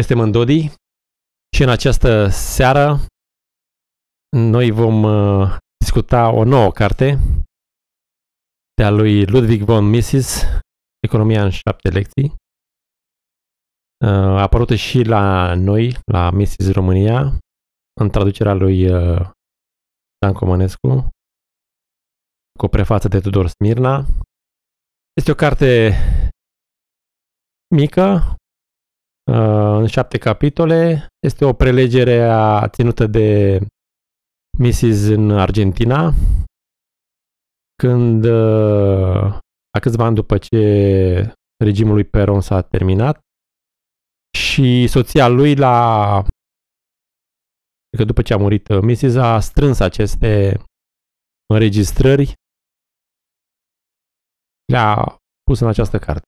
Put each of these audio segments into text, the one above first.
Salutare! Este Mândodi și în această seară noi vom uh, discuta o nouă carte de a lui Ludwig von Mises, Economia în șapte lecții. Uh, a apărut și la noi, la Mises România, în traducerea lui uh, Dan Comănescu, cu o prefață de Tudor Smirna. Este o carte mică, Uh, în șapte capitole. Este o prelegere a, ținută de Mrs. în Argentina, când uh, a câțiva ani după ce regimul lui Peron s-a terminat și soția lui la că după ce a murit uh, Mrs. a strâns aceste înregistrări le-a pus în această carte.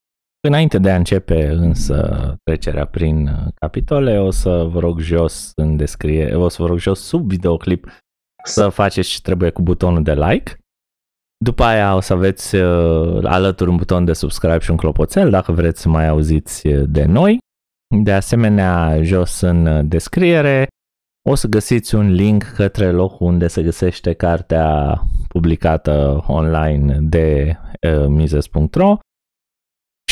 Înainte de a începe însă trecerea prin uh, capitole, o să vă rog jos în descriere, o să vă rog jos sub videoclip să faceți ce trebuie cu butonul de like. După aia o să aveți uh, alături un buton de subscribe și un clopoțel dacă vreți să mai auziți uh, de noi. De asemenea, jos în descriere o să găsiți un link către locul unde se găsește cartea publicată online de uh, mises.ro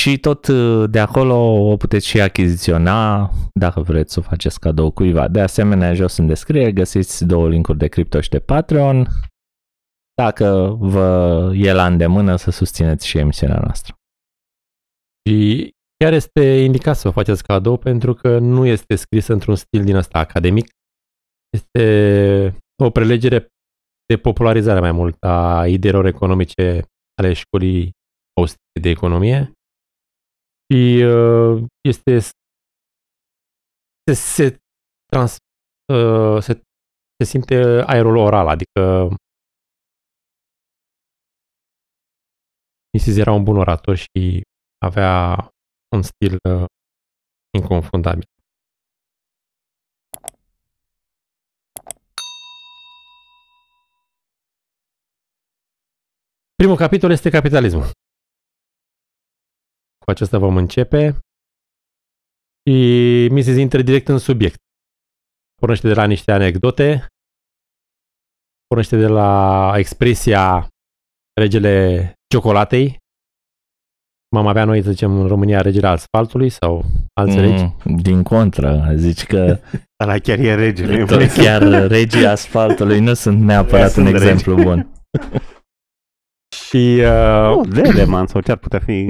și tot uh, de acolo o puteți și achiziționa dacă vreți să o faceți cadou cuiva. De asemenea, jos în descriere găsiți două linkuri de cripto și de Patreon dacă vă e la îndemână să susțineți și emisiunea noastră. Și chiar este indicat să o faceți cadou pentru că nu este scris într-un stil din ăsta academic. Este o prelegere de popularizare mai mult a ideilor economice ale școlii de economie și uh, este se, se, trans, uh, se, se simte aerul oral, adică Mrs. era un bun orator și avea un stil uh, inconfundabil. Primul capitol este capitalismul. Cu acesta vom începe. Și mi se intră direct în subiect. Pornește de la niște anecdote, pornește de la expresia regele ciocolatei. M-am avea noi, să zicem, în România regele asfaltului sau alți mm, regi? Din contră, zici că... Ala chiar e regele. chiar regii asfaltului nu sunt neapărat un exemplu regi. bun. Și... Uh... Veleman sau ce ar putea fi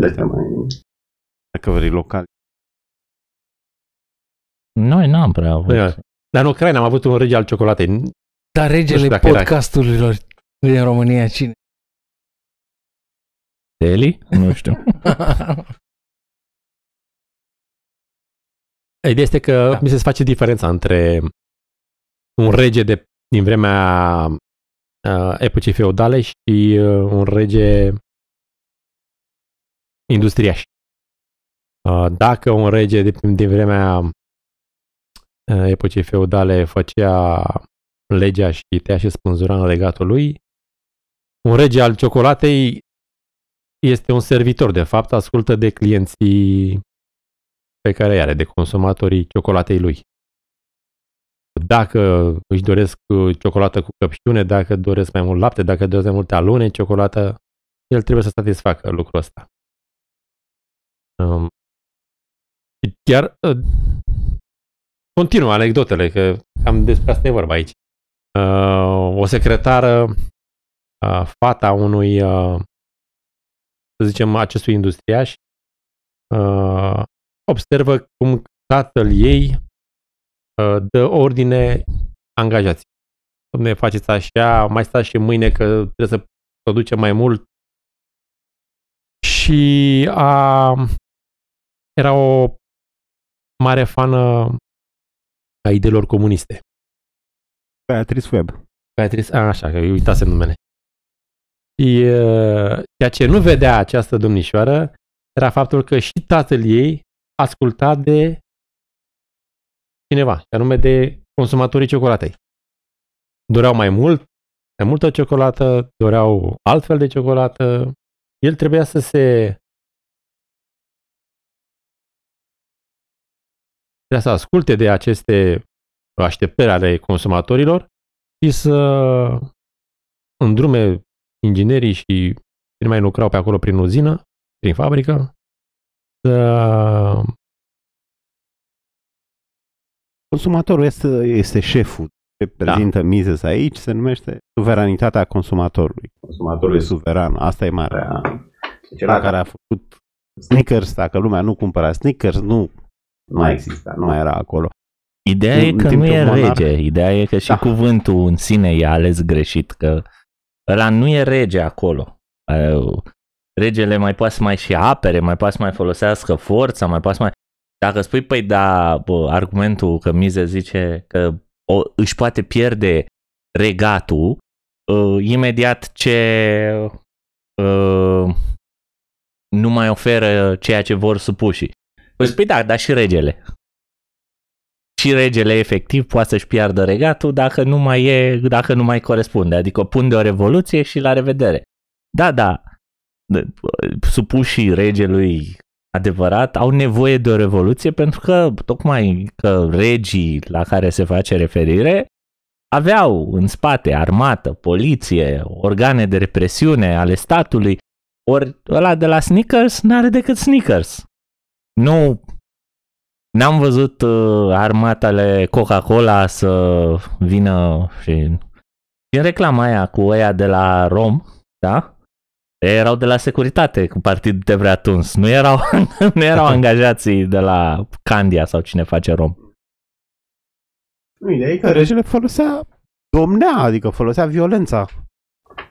de mai... Dacă vrei local. Noi n-am prea avut. Dar în Ucraina am avut un rege al ciocolatei. Dar regele podcasturilor din România cine? Eli? Nu știu. Ideea este că da. mi se face diferența între un rege de, din vremea uh, epocii feudale și uh, un rege industriași. Uh, dacă un rege de, din vremea uh, epocii feudale făcea legea și tăia și spânzura în legatul lui, un rege al ciocolatei este un servitor, de fapt, ascultă de clienții pe care îi are, de consumatorii ciocolatei lui. Dacă își doresc ciocolată cu căpșune, dacă doresc mai mult lapte, dacă doresc mai multe alune, ciocolată, el trebuie să satisfacă lucrul ăsta. Um, chiar uh, continuă anecdotele, că cam despre asta e vorba aici. Uh, o secretară, uh, fata unui, uh, să zicem, acestui industriaș, uh, observă cum tatăl ei uh, dă ordine angajații. Ne faceți așa, mai stați și mâine că trebuie să producem mai mult. Și a era o mare fană a ideilor comuniste. Beatrice Webb. Beatrice, a, așa, că eu uitasem numele. Și ceea ce nu vedea această domnișoară era faptul că și tatăl ei asculta de cineva, și anume de consumatorii ciocolatei. Doreau mai mult, mai multă ciocolată, doreau altfel de ciocolată. El trebuia să se Trebuie să asculte de aceste așteptări ale consumatorilor și să îndrume inginerii și cine mai lucrau pe acolo prin uzină, prin fabrică, să Consumatorul este, este șeful. Reprezintă da. mizez aici, se numește suveranitatea consumatorului. Consumatorul e suveran. Asta e marea... Cel care a făcut sneakers, dacă lumea nu cumpăra sneakers, nu, nu mai exista, nu mai era acolo. Ideea e că nu e rege, ideea e că și da. cuvântul în sine e ales greșit, că ăla nu e rege acolo. Regele mai poate să mai și apere, mai poate să mai folosească forța, mai poate să mai... Dacă spui, păi da, bă, argumentul că Mize zice că o, își poate pierde regatul, uh, imediat ce uh, nu mai oferă ceea ce vor supușii. Păi spui da, dar și regele. Și regele efectiv poate să-și piardă regatul dacă nu mai e, dacă nu mai corespunde. Adică pun de o revoluție și la revedere. Da, da, supușii regelui adevărat au nevoie de o revoluție pentru că tocmai că regii la care se face referire aveau în spate armată, poliție, organe de represiune ale statului, ori ăla de la sneakers n-are decât sneakers. Nu N-am văzut uh, armatele Coca-Cola să vină și... În reclama aia cu ăia de la Rom, da? erau de la securitate cu partidul de vrea tuns. Nu erau, nu erau angajații de la Candia sau cine face rom. Nu, ideea e că regele folosea domnea, adică folosea violența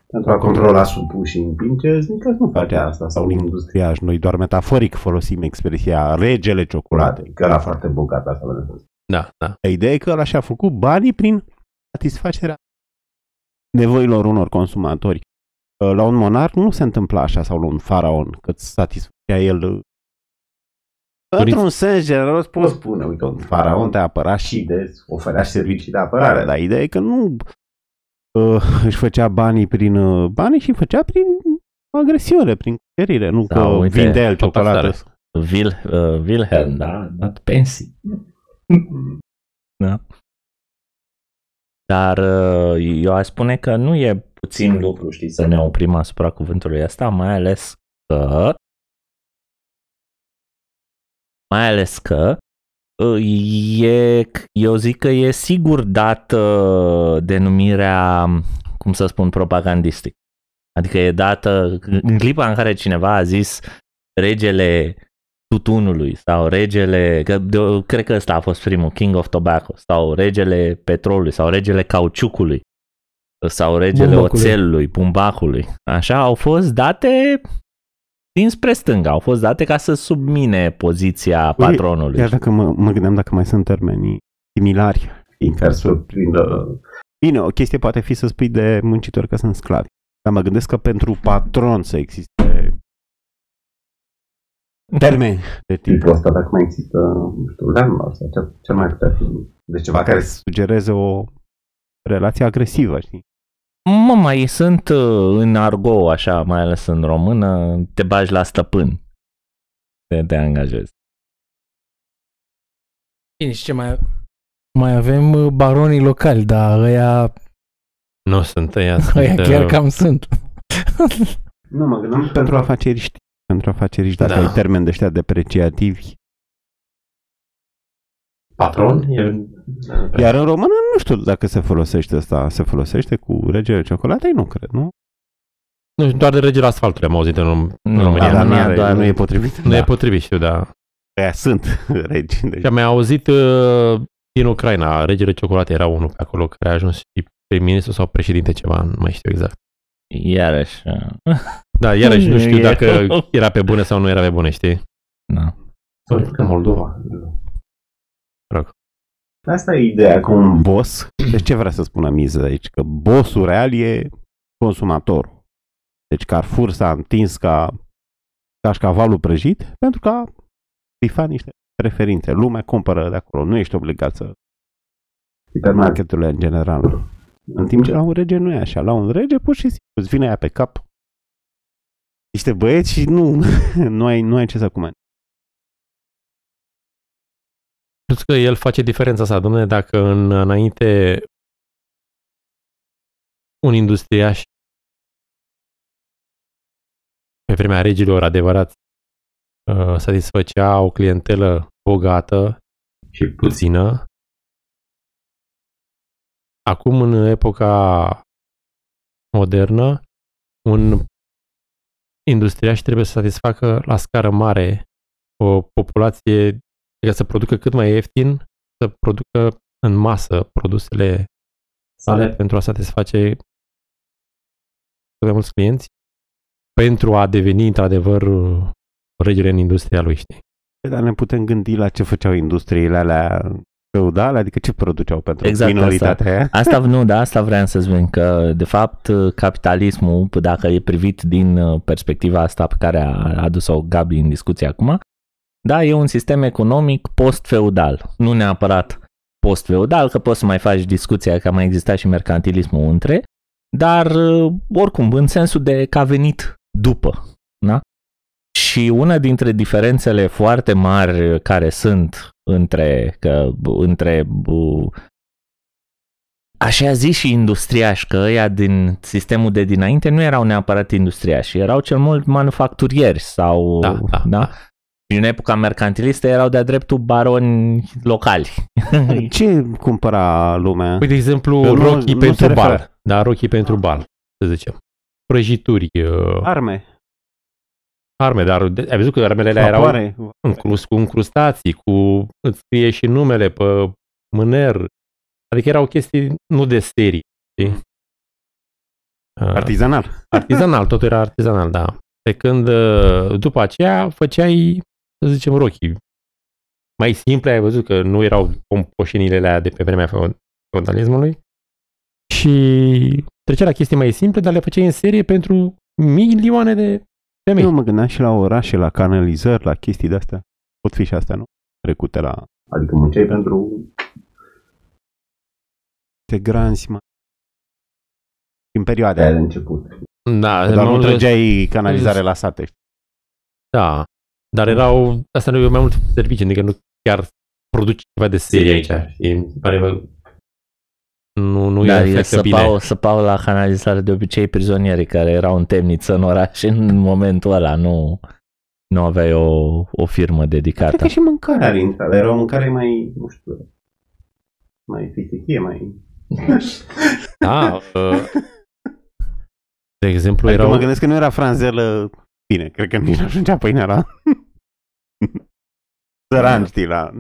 pentru a controla supuși în timp ce Snickers nu face asta, sau un industriaj. Noi doar metaforic folosim expresia regele ciocolate, că era foarte bogat asta. Da, da. Ideea e că ăla și-a făcut banii prin satisfacerea nevoilor unor consumatori. La un monar nu se întâmpla așa, sau la un faraon, că îți satisfăcea el Într-un sens generos poți spune, uite, un faraon te apăra și de oferea servicii de apărare, dar ideea e că nu uh, își făcea banii prin uh, banii și făcea prin agresiune, prin cucerire, nu da, că uite, vindea el ciocolată. Vil, uh, Wilhelm, da, dat pensii. da. Dar uh, eu aș spune că nu e puțin lucru, știi, să ne oprim asupra cuvântului ăsta, mai ales că mai ales că e, eu zic că e sigur dată denumirea, cum să spun, propagandistic. Adică e dată, în clipa în care cineva a zis regele tutunului sau regele, că de, cred că ăsta a fost primul, King of Tobacco, sau regele petrolului sau regele cauciucului sau regele bumbacului. oțelului, bumbacului. Așa au fost date dinspre stânga, au fost date ca să submine poziția Ui, patronului. Chiar dacă mă, mă gândeam dacă mai sunt termenii similari, care să prindă... Bine, o chestie poate fi să spui de muncitori că sunt sclavi. Dar mă gândesc că pentru patron să existe termeni de tipul ăsta, dacă mai există, nu știu, landlord sau ce, ce mai putea fi. Deci ceva care să sugereze o relație agresivă, știi? Mă, mai sunt uh, în argo, așa, mai ales în română, te bagi la stăpân. Te, te angajezi. Bine, și ce mai... Mai avem uh, baronii locali, dar ăia... Nu sunt ăia. Ăia sunt, chiar uh, cam sunt. nu, mă gândeam pentru afaceriști. Pentru afaceriști, dacă da. ai termeni de ăștia depreciativi, patron. Iar în română nu știu dacă se folosește asta. Se folosește cu regele ciocolatei? Nu cred, nu? Nu, doar de regele asfaltului am auzit în, în România. Da, nu, are, doar... nu e potrivit. Nu da. e potrivit, știu, da. Aia sunt regi. Deci. Și am mai auzit uh, din Ucraina, regele ciocolatei era unul pe acolo care a ajuns și prim-ministru sau președinte ceva, nu mai știu exact. Iarăși. Uh. Da, iarăși nu știu dacă era pe bune sau nu era pe bune, știi? Da. Că Moldova. Rog. Asta e ideea cu un boss. Deci ce vrea să spună Mize aici? Că bossul real e consumatorul. Deci Carrefour s-a întins ca cașcavalul prăjit pentru că bifa niște preferințe. Lumea cumpără de acolo. Nu ești obligat să hipermarketul în general. În timp ce la un rege nu e așa. La un rege pur și simplu îți vine aia pe cap niște băieți și nu, nu, ai, nu ai ce să comentezi. că el face diferența asta, domnule, dacă în, înainte un industriaș pe vremea regilor adevărat uh, satisfăcea o clientelă bogată și puțină. Acum, în epoca modernă, un industriaș trebuie să satisfacă la scară mare o populație, adică să producă cât mai ieftin, să producă în masă produsele sale pentru a satisface cât mai mulți clienți, pentru a deveni într-adevăr regele în industria lui, știi? Dar ne putem gândi la ce făceau industriile alea feudale, adică ce produceau pentru exact minoritatea asta. asta. nu, da, asta vreau să spun, că de fapt capitalismul, dacă e privit din uh, perspectiva asta pe care a adus-o Gabi în discuție acum, da, e un sistem economic post-feudal, nu neapărat post-feudal, că poți să mai faci discuția că a mai existat și mercantilismul între, dar uh, oricum, în sensul de că a venit după, da? Și una dintre diferențele foarte mari care sunt între, că, între așa zis și industriași, că ăia din sistemul de dinainte nu erau neapărat industriași, erau cel mult manufacturieri sau, da, da, da. Și în epoca mercantilistă erau de-a dreptul baroni locali. Ce cumpăra lumea? Păi, de exemplu, nu, rochii nu pentru bal. Da, rochii pentru bal, să zicem. Prăjituri. Uh... Arme arme, dar ai văzut că armele alea erau încrus, cu încrustații, cu îți scrie și numele pe mâner. Adică erau chestii nu de serii. Știi? Artizanal. Artizanal, totul era artizanal, da. Pe când uh, după aceea făceai, să zicem, rochii. Mai simple, ai văzut că nu erau pompoșenile alea de pe vremea feudalismului. Și trecea la chestii mai simple, dar le făceai în serie pentru milioane de Femei. Eu mă gândeam și la orașe, la canalizări, la chestii de-astea. Pot fi și astea, nu? Trecute la... Adică munceai pentru... Te granzi, mă. În perioada aia de început. Da, Dar nu trăgeai canalizare la sate. Da, dar erau, asta nu e mai mult servicii, adică nu chiar produci ceva de serie aici. Și pare nu, nu da, e săpau, săpau la canalizare de obicei prizonierii care erau în temniță în oraș în momentul ăla, nu, nu aveai o, o firmă dedicată. Cred că și mâncarea ar intra, dar era o mâncare mai, nu știu, mai fisichie, mai... da, uh, de exemplu adică erau... mă gândesc că nu era franzelă, bine, cred că nici nu ajungea pâinea la... Săran, știi, la...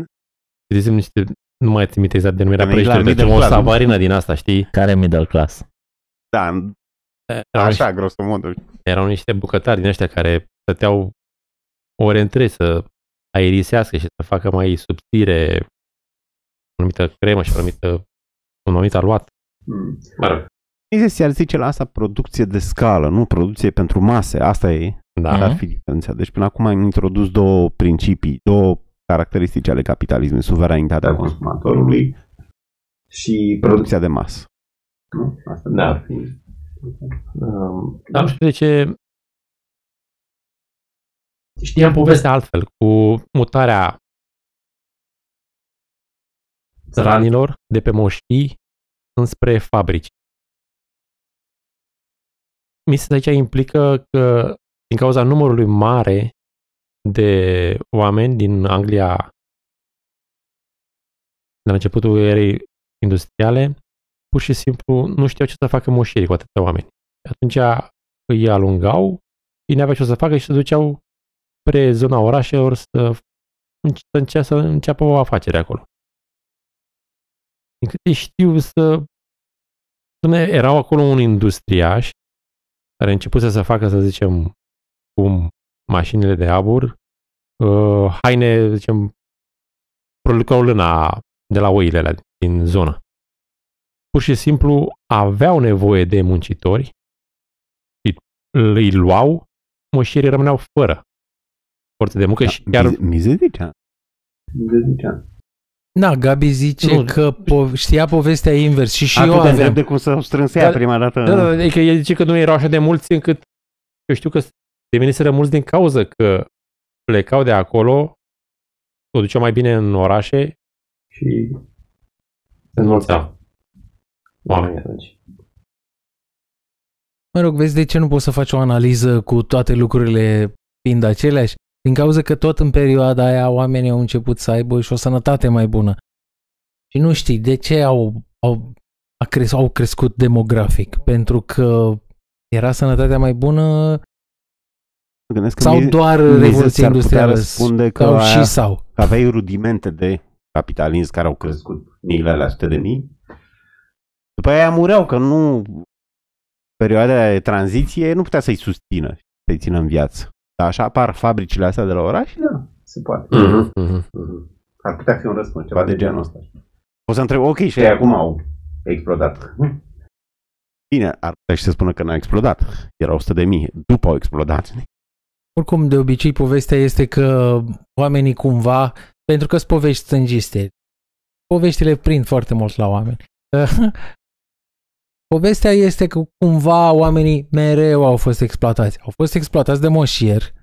De exemplu, niște nu mai țin minte exact denumirea prăjitură, deci o savarină din asta, știi? Care middle class? Da, erau așa, grosomodul. Erau niște bucătari din ăștia care stăteau ore între să aerisească și să facă mai subțire o anumită cremă și o anumită, un anumit aluat. Mm. Se ar zice la asta producție de scală, nu producție pentru mase. Asta e. Da. Ar fi diferența. Deci până acum am introdus două principii, două caracteristici ale capitalismului, suveranitatea consumatorului și producția de masă. Nu? Asta da. ar fi. Um, da, nu știu de ce știam povestea altfel, cu mutarea țăranilor de pe moștii înspre fabrici. Mi se aici implică că din cauza numărului mare de oameni din Anglia la începutul erei industriale, pur și simplu nu știau ce să facă moșierii cu atâția oameni. Atunci îi alungau, ei n-aveau ce să facă și se duceau spre zona orașelor să, să, să înceapă o afacere acolo. Din câte știu să... Erau acolo un industriaș care începuse să facă, să zicem, cum mașinile de abur, uh, haine, zicem, producăau lâna de la oile alea din zonă. Pur și simplu aveau nevoie de muncitori și îi luau, moșierii rămâneau fără forță de muncă da, și chiar... Mi se zicea. Mi se zicea. Da, Gabi zice nu, că po- știa povestea invers și și eu aveam. de cum să strânsea da, prima dată. Da, da, adică el zice că nu erau așa de mulți încât eu știu că deveniseră mulți din cauză că plecau de acolo, o duceau mai bine în orașe și se înmulțeau oamenii atunci. Mă rog, vezi de ce nu poți să faci o analiză cu toate lucrurile fiind aceleași? Din cauza că tot în perioada aia oamenii au început să aibă și o sănătate mai bună. Și nu știi de ce au, au, a cres, au crescut demografic. Pentru că era sănătatea mai bună Gândesc că sau mi- doar Mises revoluția ar putea industrială? răspunde că, Sau aia, și sau. că aveai rudimente de capitalism care au crescut miile alea sute de mii. După aia mureau, că nu perioada de tranziție nu putea să-i susțină, să-i țină în viață. Dar așa apar fabricile astea de la oraș, Da, se poate. Mhm, mhm. Mhm. Ar putea fi un răspuns, ceva de genul ăsta. o să întreb, ok, și Și ei acum au explodat. bine, ar putea și să spună că n-a explodat. Erau 100 de mii, după au explodat. Oricum, de obicei, povestea este că oamenii cumva, pentru că sunt povești stângiste, poveștile prind foarte mult la oameni. Povestea este că cumva oamenii mereu au fost exploatați. Au fost exploatați de moșier.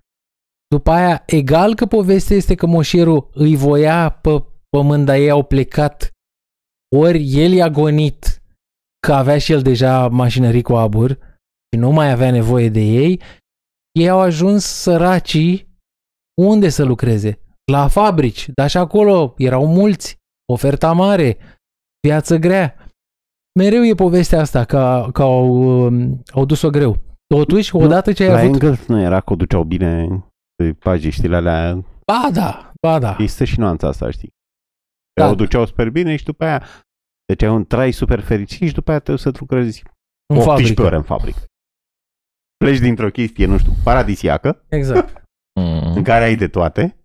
După aia, egal că povestea este că moșierul îi voia pe pământ, dar ei au plecat, ori el i-a gonit că avea și el deja mașinării cu abur și nu mai avea nevoie de ei, ei au ajuns săracii unde să lucreze? La fabrici, dar și acolo erau mulți, oferta mare, viață grea. Mereu e povestea asta că, că au, um, au dus-o greu. Totuși, odată ce ai La avut... Engels nu era că o duceau bine pe pagiștile alea. Ba da, ba da. Există și nuanța asta, știi? Da. Da. O duceau super bine și după aia deci ai un trai super fericit și după aia trebuie să lucrezi În 18 fabrică. ore în fabrică. Pleci dintr-o chestie, nu știu, paradisiacă, Exact. în Mm. care ai de toate,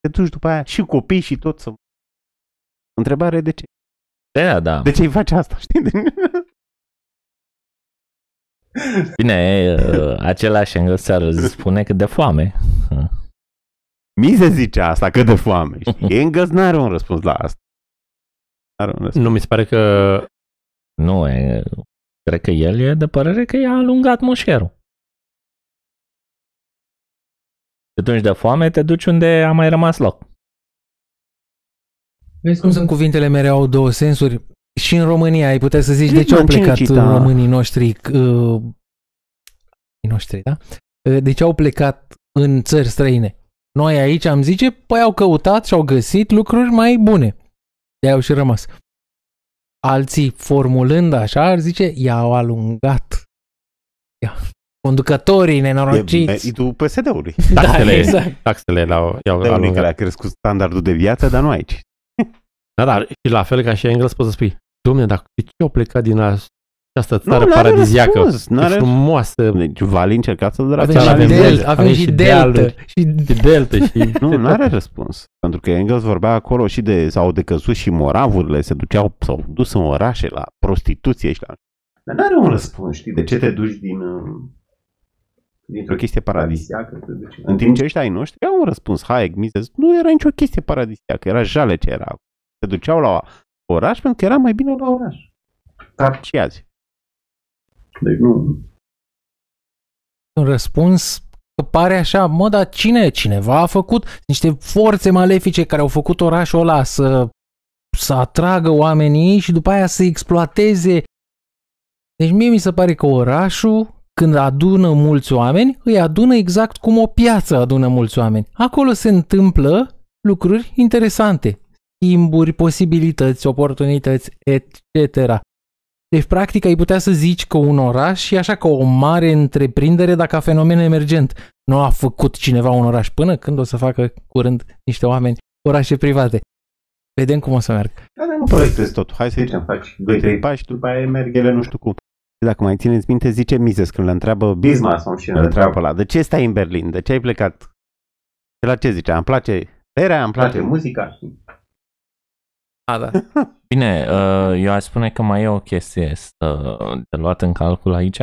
te duci după aia și copii și tot să... Întrebare de ce? Da, da. De ce îi faci asta, știi? Bine, uh, același Engels ar spune că de foame. Mi se zice asta, că de foame. știi? Engels n-are un răspuns la asta. Are un răspuns. Nu mi se pare că Nu, e, cred că el e de părere că i-a alungat moșierul. Te duci de foame, te duci unde a mai rămas loc. Vezi cum sunt cuvintele mereu au două sensuri? Și în România ai putea să zici de Zici, ce au mă, cine plecat cita? românii noștri uh, ai noștri, da? Uh, De ce au plecat în țări străine? Noi aici am zice, păi au căutat și au găsit lucruri mai bune. de au și rămas. Alții, formulând așa, ar zice, i-au alungat. Ia. Conducătorii E nenorociți. meritul PSD-ului. Da, Taxele, exact. taxele la, i-au PSD-ului care alungat. a crescut standardul de viață, dar nu aici. Da, dar și la fel ca și englez poți să spui, domne, dar de ce au plecat din această țară Nu, n-are paradiziacă? răspuns, E n-are- frumoasă. Deci Vali încerca să Avem dragi și avem delta, delta, avem avem și și delta. dealuri. Și Și delta și... Nu, nu are răspuns. Pentru că Engels vorbea acolo și de, sau de căzut și moravurile, se duceau, s-au dus în orașe la prostituție și la... Dar nu are un răspuns, știi, de ce te duci din... uh, Dintr-o chestie paradisiacă. te duci. În timp ce ăștia ai noștri au un răspuns, Hayek, Mises, nu era nicio chestie paradisiacă, era jale ce era. Se duceau la oraș pentru că era mai bine la oraș. Dar și azi. Deci nu... un răspuns că pare așa, mă, dar cine? Cineva a făcut niște forțe malefice care au făcut orașul ăla să, să atragă oamenii și după aia să exploateze. Deci mie mi se pare că orașul, când adună mulți oameni, îi adună exact cum o piață adună mulți oameni. Acolo se întâmplă lucruri interesante, schimburi, posibilități, oportunități, etc. Deci, practic, ai putea să zici că un oraș e așa ca o mare întreprindere, dacă ca fenomen emergent. Nu a făcut cineva un oraș până când o să facă curând niște oameni orașe private. Vedem cum o să meargă. Dar nu proiectezi totul. Hai să zicem, faci 2-3 pași și după aia merg ele nu știu cum. Dacă mai țineți minte, zice Mises când le întreabă Bismarck sau și le întreabă la de ce stai în Berlin, de ce ai plecat? Și la ce zicea? Îmi place perea, îmi place muzica. A, da. Bine, uh, eu aș spune că mai e o chestie să, de luat în calcul aici,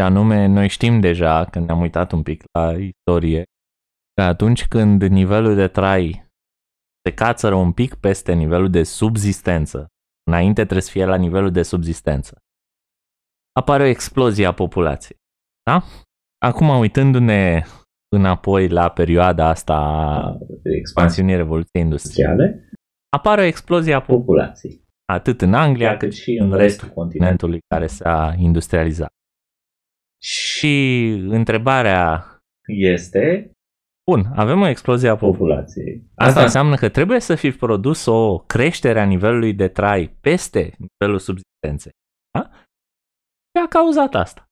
și anume, noi știm deja, când ne-am uitat un pic la istorie, că atunci când nivelul de trai se cațără un pic peste nivelul de subzistență, înainte trebuie să fie la nivelul de subzistență, apare o explozie a populației. Da? Acum, uitându-ne înapoi la perioada asta a expansiunii Revoluției Industriale, Industriale. apare o explozie a populației, atât în Anglia cât și în restul continentului care s-a industrializat. Și întrebarea este, bun, avem o explozie a populației. Asta înseamnă că trebuie să fi produs o creștere a nivelului de trai peste nivelul subsistenței. Da? Ce a cauzat asta?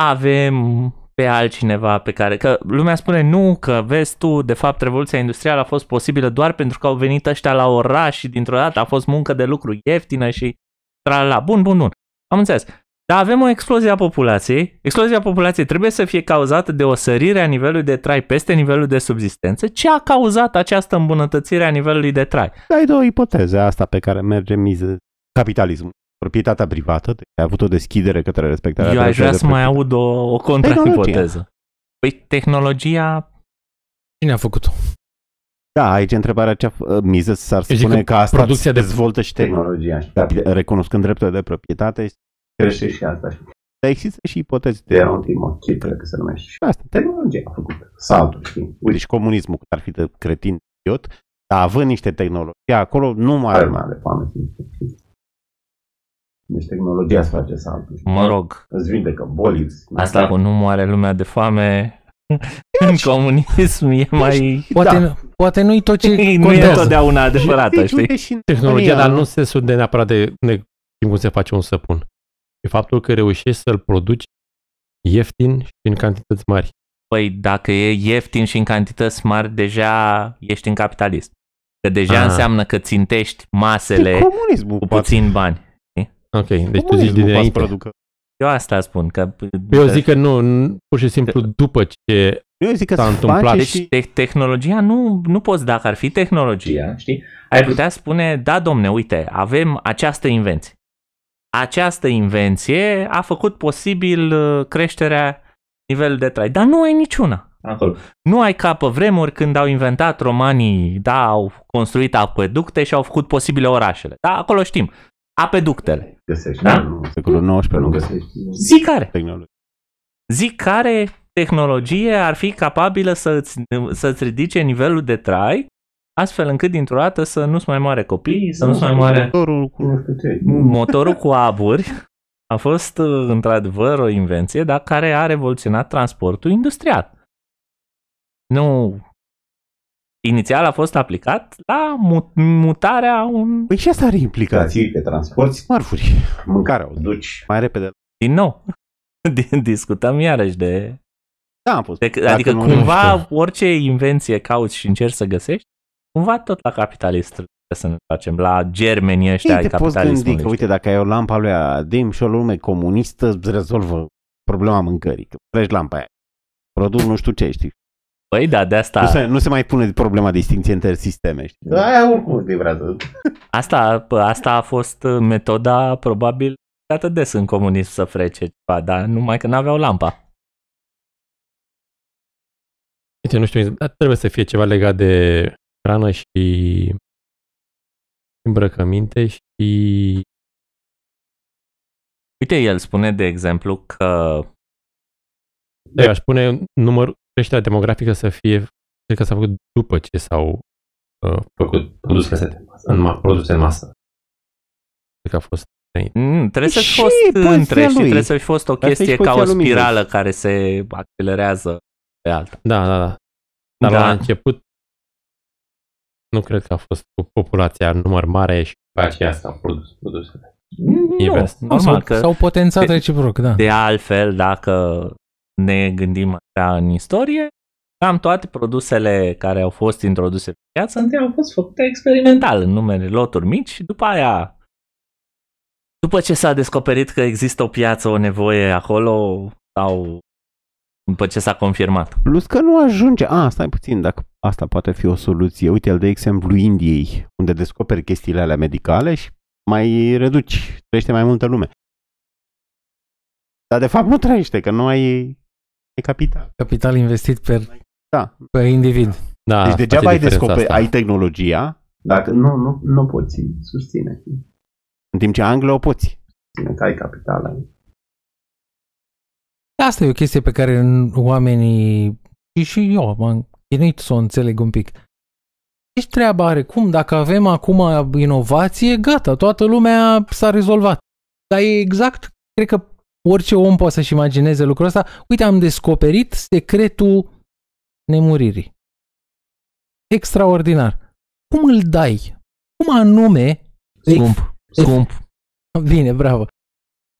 Avem pe altcineva pe care, că lumea spune nu, că vezi tu, de fapt revoluția industrială a fost posibilă doar pentru că au venit ăștia la oraș și dintr-o dată a fost muncă de lucru ieftină și la Bun, bun, bun. Am înțeles. Dar avem o explozie a populației. Explozia populației trebuie să fie cauzată de o sărire a nivelului de trai peste nivelul de subzistență. Ce a cauzat această îmbunătățire a nivelului de trai? Ai două ipoteze, asta pe care merge miză. Capitalismul. Proprietatea privată, deci ai avut o deschidere către respectarea Eu aș vrea să mai aud o, o contraipoteză. Păi tehnologia... Cine a făcut-o? Da, aici întrebarea cea miză s-ar spune că, că asta producția dezvoltă și tehnologia. Recunoscând drepturile de proprietate, crește și asta. Dar există și ipoteze de antimachie, cred că se numește. Și asta, tehnologia a făcut saltul, știi? Uite, și comunismul, că ar fi de cretin idiot, dar având niște tehnologii acolo, nu mai are mare foame. Deci tehnologia să face saltul. Mă rog. Îți vindecă boli. Asta cu nu moare lumea de foame în comunism e mai... Poate, da. poate nu-i tot ce Nu e totdeauna adevărată, știi? Tehnologia, dar nu se de neapărat de, de cum se face un săpun. E faptul că reușești să-l produci ieftin și în cantități mari. Păi dacă e ieftin și în cantități mari, deja ești în capitalism. Că deja ah. înseamnă că țintești masele cu puțin bani. Ok, deci tu zici de dinainte. Eu asta spun. Că... Eu zic că nu, pur și simplu după ce eu zic că s-a întâmplat. Deci și... te- tehnologia nu, nu poți, dacă ar fi tehnologia, știi, ai putea spune, da domne, uite, avem această invenție această invenție a făcut posibil uh, creșterea nivelului de trai. Dar nu ai niciuna acolo. Nu ai ca pe vremuri când au inventat romanii, da, au construit apeducte și au făcut posibile orașele. Da, acolo știm. Apeductele. Găsești, da? Nu, secolul XIX nu găsești. Zi care? Tehnologie. Zi care tehnologie ar fi capabilă să-ți, să-ți ridice nivelul de trai astfel încât dintr-o dată să nu-ți mai moare copii, să nu-ți mai moare... Motorul cu Motorul cu aburi a fost uh, într-adevăr o invenție, dar care a revoluționat transportul industrial. Nu... Inițial a fost aplicat la mutarea un... Păi și asta are implicații. De transport, marfuri. Mâncarea o duci mai repede. Din nou, discutăm iarăși de... Da, am fost. De, adică cumva orice invenție cauți și încerci să găsești, cumva tot la capitalist să ne facem, la germenii ăștia ai capitalismului. Gândi că, uite, dacă ai o lampă lui Adim și o lume comunistă, îți rezolvă problema mâncării. Că pleci lampa aia. Produs nu știu ce, știi. Păi da, de asta... Nu se, nu se mai pune problema distinție între sisteme, știi? Da, aia oricum livrează. Asta, asta a fost metoda, probabil, atât des în comunism să frece ceva, dar numai că n-aveau lampa. Uite, nu știu, trebuie să fie ceva legat de hrană și îmbrăcăminte și... Uite, el spune, de exemplu, că... Da, aș spune număr, creșterea demografică să fie, cred că s-a făcut după ce s-au uh, făcut produse casete, în, produse în masă. Cred că a fost Mm, trebuie să fi fost între și trebuie să fi fost o chestie ca o spirală care se accelerează pe alta. Da, da, da. Dar da. la început nu cred că a fost cu populația număr mare și pe aceea s-au produs produsele. Nu, normal s-au, că s-au potențat reciproc, da. De altfel, dacă ne gândim așa în istorie, cam toate produsele care au fost introduse pe piață întâi au fost făcute experimental în numere loturi mici și după aia după ce s-a descoperit că există o piață, o nevoie acolo, sau după ce s-a confirmat. Plus că nu ajunge. A, stai puțin, dacă asta poate fi o soluție. Uite, el de exemplu Indiei, unde descoperi chestiile alea medicale și mai reduci, trăiește mai multă lume. Dar de fapt nu trăiește, că nu ai, ai capital. Capital investit pe, da. pe individ. Da, deci degeaba ai descoperi, ai tehnologia. Dacă nu, nu, nu poți susține. În timp ce Anglia o poți. Că ai capital. Asta e o chestie pe care oamenii, și și eu m-am chinuit să o înțeleg un pic. Deci treaba are. Cum? Dacă avem acum inovație, gata, toată lumea s-a rezolvat. Dar e exact, cred că orice om poate să-și imagineze lucrul ăsta. Uite, am descoperit secretul nemuririi. Extraordinar. Cum îl dai? Cum anume... Scump. Scump. Bine, bravo.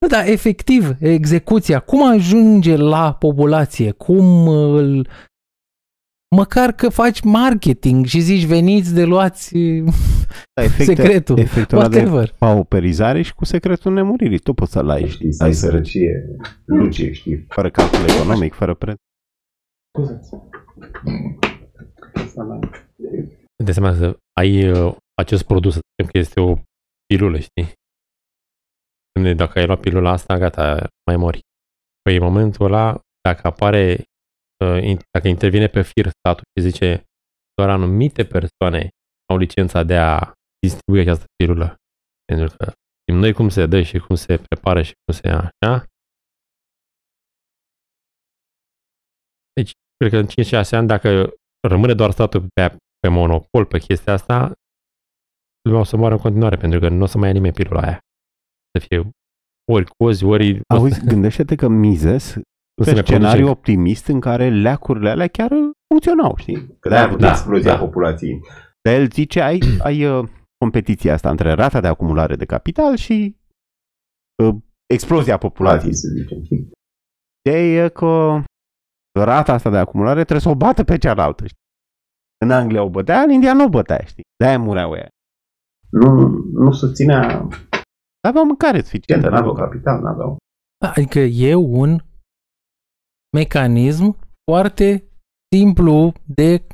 Da, efectiv, execuția, cum ajunge la populație, cum îl... Măcar că faci marketing și zici veniți de luați da, efecte, secretul, efectul whatever. de pauperizare și cu secretul nemuririi. Tu poți să-l ai. Știi, să ai sărăcie, lucie, știi. Fără calcul economic, fără preț. De seama să ai uh, acest produs, să că este o pilulă, știi? Dacă ai luat pilula asta, gata, mai mori. Păi în momentul ăla, dacă apare, uh, dacă intervine pe fir statul și zice doar anumite persoane au licența de a distribui această pilulă, pentru că știm noi cum se dă și cum se prepară și cum se ia așa, Deci, cred că în 5-6 ani, dacă rămâne doar statul pe, pe monopol pe chestia asta, lumea o să moară în continuare, pentru că nu o să mai ia nimeni pilula aia. Să fie ori cozi, ori... Auzi, gândește-te că Mises pe scenariu optimist în care leacurile alea chiar funcționau, știi? Că de-aia da, explozia da. populației. Dar el zice, ai, ai uh, competiția asta între rata de acumulare de capital și uh, explozia populației, să zicem. Ideea e că rata asta de acumulare trebuie să o bată pe cealaltă, știi? În Anglia o bătea, în India nu o bătea, știi? De-aia mureau ea. Nu, nu susținea Aveau mâncare suficientă, nu aveau capital, nu aveau. Adică e un mecanism foarte simplu de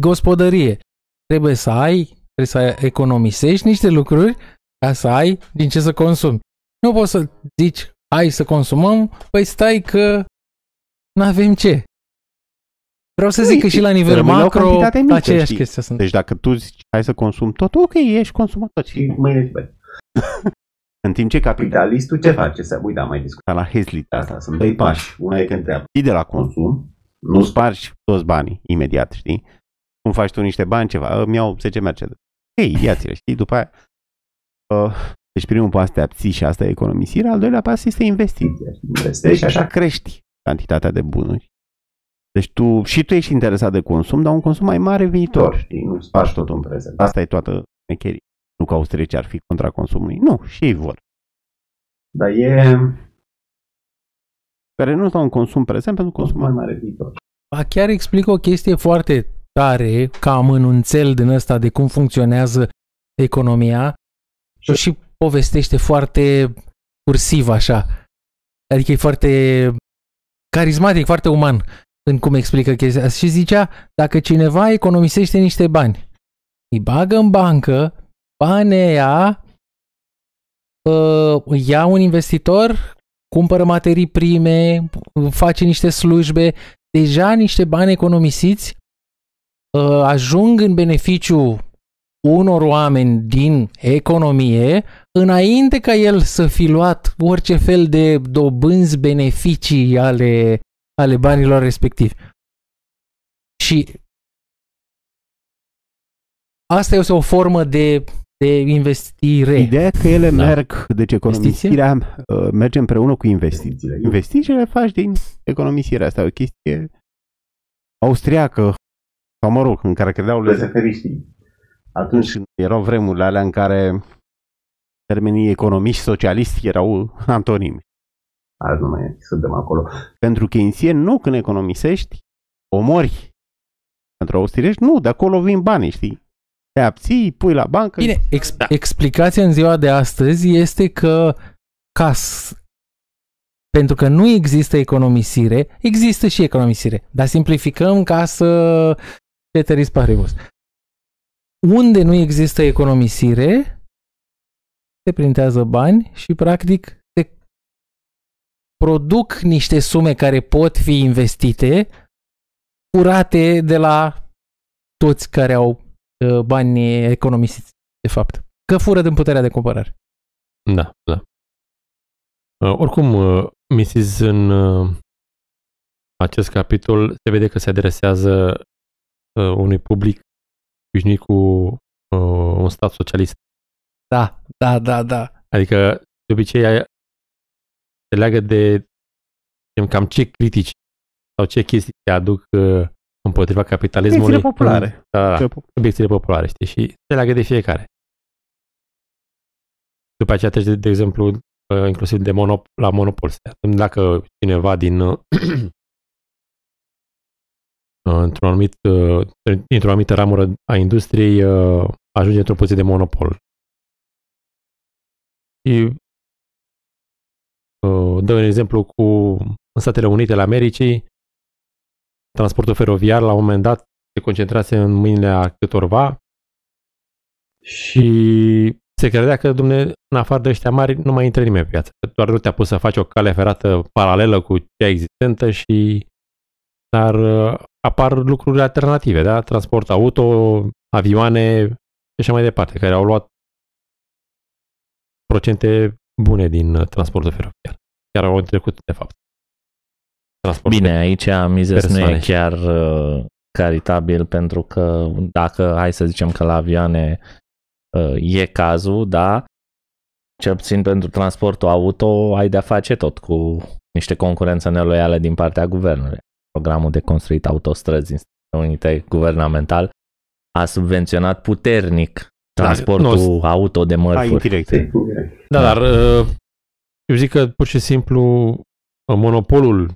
gospodărie. Trebuie să ai, trebuie să economisești niște lucruri ca să ai din ce să consumi. Nu poți să zici, hai să consumăm, păi stai că nu avem ce. Vreau să zic că și la nivel macro mică, aceeași chestie sunt. Deci dacă tu zici, hai să consum tot, ok, ești consumator. Și mâine În timp ce capitalistul ce face? Să, uite, am mai discutat la Heslit asta. Sunt doi pași. Una e că întreabă. Și de la consum, nu spargi toți banii imediat, știi? Cum faci tu niște bani, ceva, îmi iau 10 Mercedes. Ei, ia-ți știi? După aia, uh, deci primul pas te abții și asta e economisirea, al doilea pas este investiția. Investești și așa crești cantitatea de bunuri. Deci tu, și tu ești interesat de consum, dar un consum mai mare viitor. Știi? Nu spargi totul în prezent. Asta e toată mecheria. Nu că austrieci ar fi contra consumului. Nu, și ei vor. Dar e... Care nu stau în consum prezent pentru consum mai mare viitor. Ba chiar explic o chestie foarte tare, ca amănunțel din ăsta de cum funcționează economia și, și povestește foarte cursiv așa. Adică e foarte carismatic, foarte uman în cum explică chestia Și zicea, dacă cineva economisește niște bani, îi bagă în bancă banii aia uh, ia un investitor, cumpără materii prime, face niște slujbe, deja niște bani economisiți uh, ajung în beneficiu unor oameni din economie înainte ca el să fi luat orice fel de dobânzi beneficii ale, ale banilor respectivi. Și asta este o formă de de investire. Ideea că ele da. merg, deci economisirea uh, merge împreună cu investițiile. Investițiile faci din economisirea asta, o chestie austriacă, sau mă rog, în care credeau lezeferiștii. Atunci erau vremurile alea în care termenii economiști socialiști erau antonimi. Azi nu mai suntem acolo. Pentru keynesieni nu când economisești, omori. Pentru austrieci nu, de acolo vin banii, știi? te abții, pui la bancă. Bine, ex- da. explicația în ziua de astăzi este că ca s- pentru că nu există economisire, există și economisire, dar simplificăm ca să ceteris paribus. Unde nu există economisire, se printează bani și practic se produc niște sume care pot fi investite curate de la toți care au Uh, bani economisiți, de fapt. Că fură din puterea de cumpărare. Da, da. Uh, oricum, uh, Mrs. în uh, acest capitol se vede că se adresează uh, unui public obișnuit cu uh, un stat socialist. Da, da, da, da. Adică, de obicei, se leagă de cam ce critici sau ce chestii te aduc uh, împotriva capitalismului. Obiecțiile populare. Da, da, obiecțiile populare, știi, și se leagă de fiecare. După aceea trece, de exemplu, uh, inclusiv de monop- la monopol. Dacă cineva din într-un anumit, într-o anumită ramură a industriei ajunge într-o poziție de monopol. Și dă un exemplu cu în Statele Unite ale Americii, transportul feroviar la un moment dat se concentrase în mâinile a câtorva și se credea că, dumne, în afară de ăștia mari, nu mai intră nimeni pe piață. Doar nu te-a pus să faci o cale ferată paralelă cu cea existentă și dar uh, apar lucruri alternative, da? Transport auto, avioane și așa mai departe, care au luat procente bune din uh, transportul feroviar. Chiar au trecut, de fapt. Transport Bine, aici Mises nu e chiar uh, caritabil pentru că dacă, hai să zicem că la avioane uh, e cazul, da, cel puțin pentru transportul auto ai de-a face tot cu niște concurență neloială din partea guvernului programul de construit autostrăzi în Statele Unite guvernamental a subvenționat puternic da, transportul da, auto de mărfuri. Da, dar uh, eu zic că pur și simplu uh, monopolul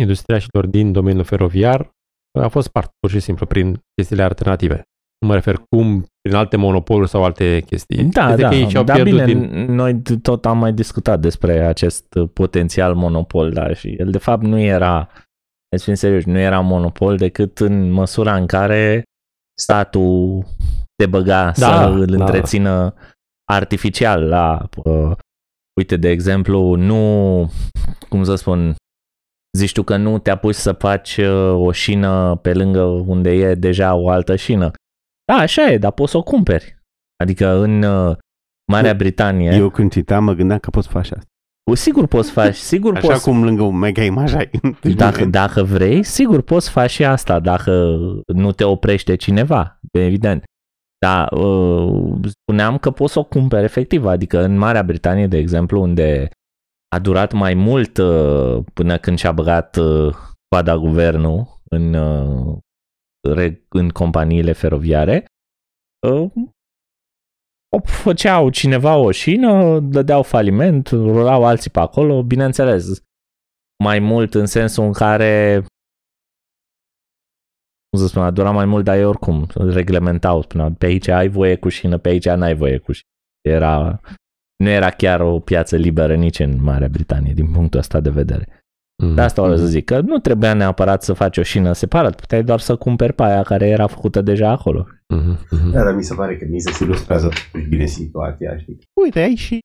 industriașilor din domeniul feroviar uh, a fost part pur și simplu prin chestiile alternative. Nu mă refer cum prin alte monopoluri sau alte chestii. Da, este da, că ei da bine, din... noi tot am mai discutat despre acest potențial monopol, da, și el de fapt nu era, să fim serios, nu era monopol decât în măsura în care statul te băga da, să îl da. întrețină artificial la, uh, uite, de exemplu, nu, cum să spun, zici tu că nu te apuci să faci uh, o șină pe lângă unde e deja o altă șină. Da, așa e, dar poți să o cumperi. Adică în uh, Marea Britanie... Eu când citeam mă gândeam că poți face asta. Sigur poți face, sigur Așa poți... cum lângă un mega imaj ai. Dacă, dacă vrei, sigur poți face și asta, dacă nu te oprește cineva, evident. Dar uh, spuneam că poți să o cumperi efectiv, adică în Marea Britanie, de exemplu, unde a durat mai mult uh, până când și-a băgat uh, coada guvernul în uh, în companiile feroviare, uh, făceau cineva o șină, dădeau faliment, rulau alții pe acolo, bineînțeles, mai mult în sensul în care cum să spun, a durat mai mult, dar ei oricum reglementau, spuneau, pe aici ai voie cu șină, pe aici n-ai voie cu șină. Era, nu era chiar o piață liberă nici în Marea Britanie, din punctul ăsta de vedere. Mm-hmm. De asta o să zic, că nu trebuia neapărat să faci o șină separat, puteai doar să cumperi pe aia care era făcută deja acolo. Mm-hmm. Da, dar mi se pare că mi se ilustrează bine situația, știi? Uite, aici și,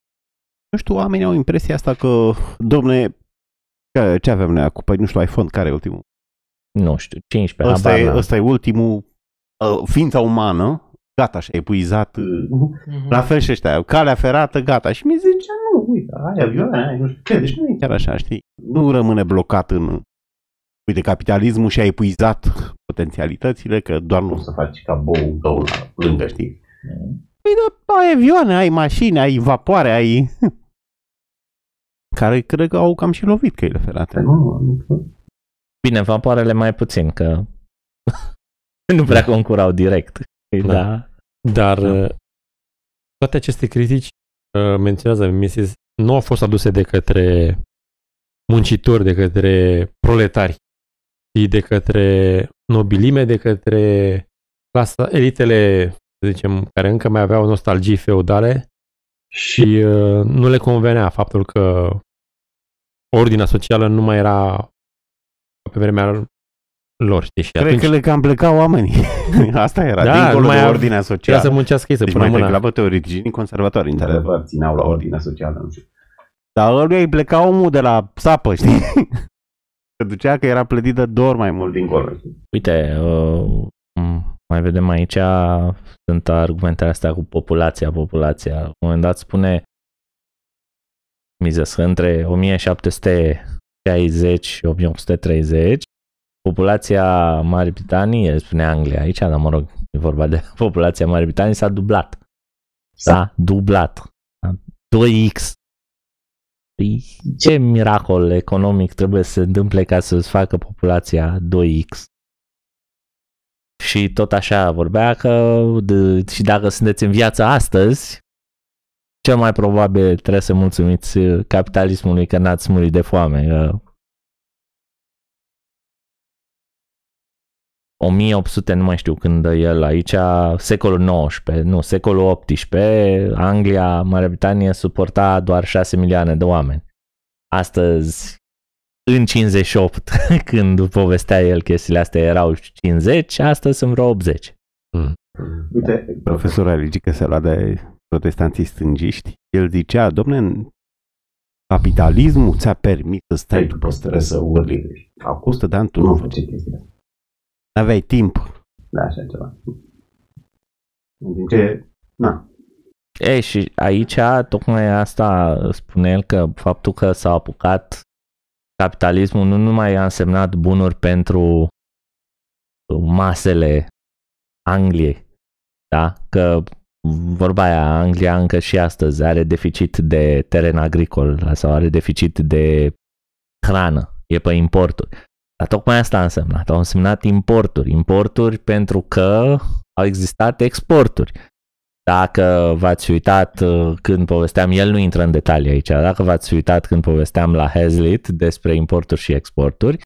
nu știu, oamenii au impresia asta că, domne, ce avem noi acum? Păi nu știu, iPhone, care e ultimul? Nu știu, 15. Ăsta, e, ăsta e ultimul, uh, ființa umană, gata, și epuizat. Mm-hmm. La fel și ăștia, calea ferată, gata. Și mi zice, nu, uite, ai avioane, ai nu știu ce, deci nu e chiar așa, știi? Nu rămâne blocat în... Uite, capitalismul și-a epuizat potențialitățile, că doar nu să faci ca bou două la lângă, știi? Păi da, ai avioane, ai mașini, ai vapoare, ai... Care cred că au cam și lovit căile ferate. Nu, Bine, vapoarele mai puțin, că nu prea concurau direct. Da. da. Dar da. Uh, toate aceste critici uh, menționează Mrs. nu au fost aduse de către muncitori, de către proletari, ci de către nobilime, de către clasa, elitele, să zicem, care încă mai aveau nostalgii feudale și uh, nu le convenea faptul că ordinea socială nu mai era pe vremea lor, știi? Și Cred atunci... că le cam plecau oamenii. Asta era, da, dincolo de ordinea socială. să muncească ei să deci pună mai mâna. Deci teoreticienii conservatori, într-adevăr, țineau la ordinea socială, nu știu. Dar ăluia îi pleca omul de la sapă, știi? Că ducea că era plătit de dor mai mult dincolo. Uite, uh, mai vedem aici, sunt argumentele astea cu populația, populația. La un moment dat spune Mises, între 1760 și 1830 populația Marii Britanii, spune Anglia aici, dar mă rog, e vorba de populația Marii Britanii, s-a dublat. S-a dublat. 2x. Păi, ce miracol economic trebuie să se întâmple ca să-ți facă populația 2x? Și tot așa vorbea că de, și dacă sunteți în viață astăzi, cel mai probabil trebuie să mulțumiți capitalismului că n-ați murit de foame. 1800, nu mai știu când el aici, secolul XIX, nu, secolul XVIII, Anglia, Marea Britanie suporta doar 6 milioane de oameni. Astăzi, în 58, când povestea el chestiile astea, erau 50, astăzi sunt vreo 80. Mm. Uite, profesorul religică se lua de protestanții stângiști, el zicea, domne, capitalismul ți-a permis să stai tu pe străzi să urli. Acum 100 de ani tu nu făceai chestia N-aveai timp. Da, așa ceva. Din ce... Na. E, și aici tocmai asta spune el că faptul că s-a apucat capitalismul nu numai a însemnat bunuri pentru masele Angliei, da? Că vorba aia, Anglia încă și astăzi are deficit de teren agricol sau are deficit de hrană, e pe importuri. Dar tocmai asta a însemnat. Au însemnat importuri. Importuri pentru că au existat exporturi. Dacă v-ați uitat uh, când povesteam, el nu intră în detalii aici, dacă v-ați uitat când povesteam la Hazlitt despre importuri și exporturi,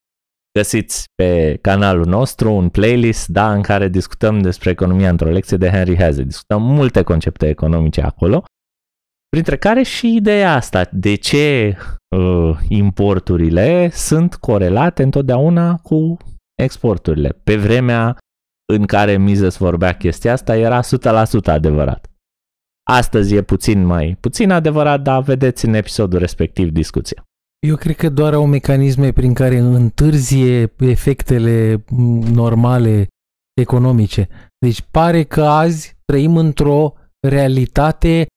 găsiți pe canalul nostru un playlist da, în care discutăm despre economia într-o lecție de Henry Hazlitt. Discutăm multe concepte economice acolo, printre care și ideea asta, de ce uh, importurile sunt corelate întotdeauna cu exporturile. Pe vremea în care Mises vorbea chestia asta era 100% adevărat. Astăzi e puțin mai puțin adevărat, dar vedeți în episodul respectiv discuția. Eu cred că doar au mecanisme prin care întârzie efectele normale economice. Deci pare că azi trăim într-o realitate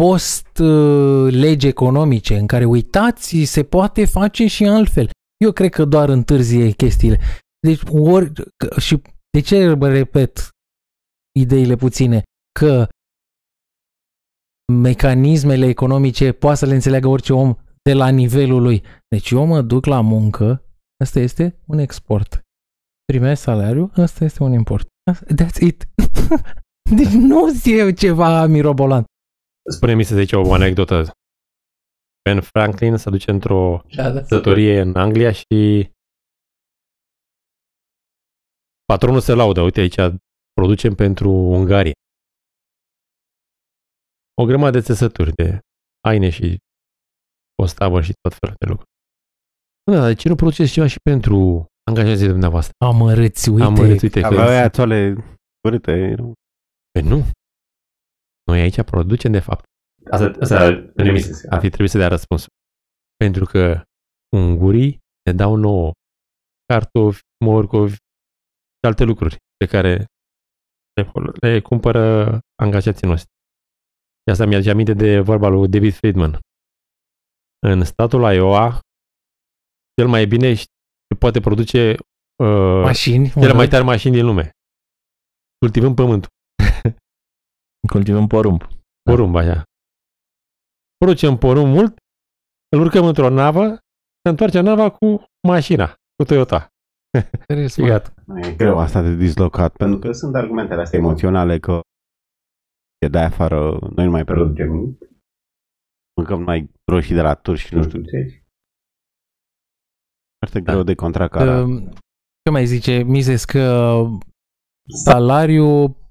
post-legi economice în care, uitați, se poate face și altfel. Eu cred că doar întârzie chestiile. Deci, ori, și de ce repet ideile puține? Că mecanismele economice poate să le înțeleagă orice om de la nivelul lui. Deci eu mă duc la muncă, asta este un export. Primesc salariu, asta este un import. That's it. deci nu e ceva mirobolant. Spune-mi să zice o anecdotă. Ben Franklin se duce într-o da, da. sătorie în Anglia și patronul se laudă. Uite aici producem pentru Ungaria. O grămadă de țesături de haine și postavă și tot felul de lucruri. Da, de ce nu produceți ceva și pentru angajații dumneavoastră? Amărâți, uite. Amărâți, uite. Avea aia toale urâte. Păi nu. Noi aici producem, de fapt. Asta, asta ar fi trebuit să dea răspuns. Pentru că ungurii ne dau nouă cartofi, morcovi și alte lucruri pe care le, le cumpără angajații noștri. Și asta mi-aduce aminte de vorba lui David Friedman. În statul Iowa, cel mai bine și poate produce uh, mașini, cele mai tari mașini din lume. Cultivând pământul. Cultivăm porumb. Porumb, așa. Producem porumb mult, îl urcăm într-o navă, se întoarce nava cu mașina, cu Toyota. e greu asta de dislocat, pentru că sunt argumentele astea emoționale că e de afară, noi nu mai producem nimic. Mâncăm mai roșii de la turci și nu știu ce. Foarte greu da. de contracarat. Uh, ce mai zice Mises că salariul ar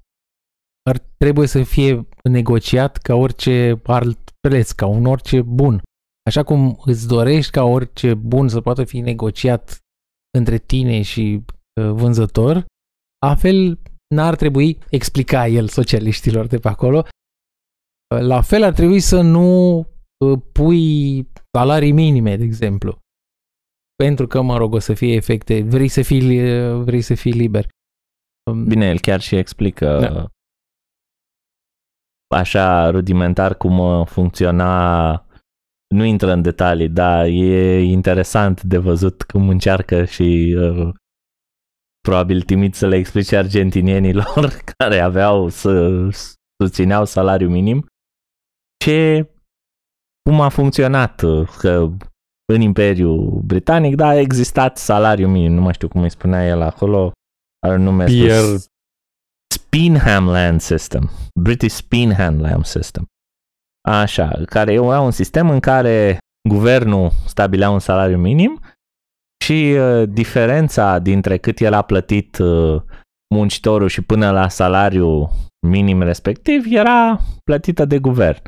trebuie să fie negociat ca orice alt preț, ca un orice bun. Așa cum îți dorești ca orice bun să poată fi negociat între tine și uh, vânzător, altfel n-ar trebui, explica el socialiștilor de pe acolo, uh, la fel ar trebui să nu uh, pui salarii minime, de exemplu. Pentru că, mă rog, o să fie efecte, vrei să fii, vrei să fii liber. Um, Bine, el chiar și explică da așa rudimentar cum uh, funcționa, nu intră în detalii, dar e interesant de văzut cum încearcă și uh, probabil timid să le explice argentinienilor care aveau să susțineau salariu minim ce cum a funcționat că în Imperiul Britanic, da, a existat salariu minim, nu mai știu cum îi spunea el acolo, are nume Pierre... Spinham Land System, British Spinham Land System. Așa, care era un sistem în care guvernul stabilea un salariu minim și uh, diferența dintre cât el a plătit uh, muncitorul și până la salariu minim respectiv era plătită de guvern.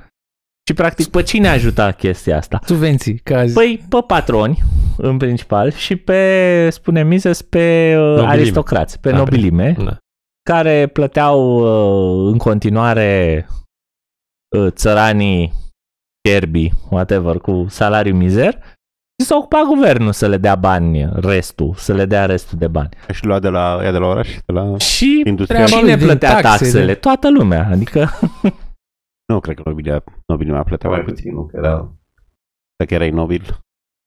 Și practic pe cine ajuta chestia asta? Subvenții, ca Păi pe patroni, în principal, și pe, spune Mises, pe uh, Nobilime. aristocrați, pe Da, nobilime, Da. Care plăteau uh, în continuare uh, țăranii cherbii, whatever, cu salariu mizer și s-a ocupat guvernul să le dea bani, restul, să le dea restul de bani. Și lua de la, ea de la oraș, de la Și industria. treaba cine lui din plătea taxe, taxele? de- Toată lumea, adică Nu, cred că nobilia, nobilia plătea mai puțin, nu? Că era... Dacă erai nobil,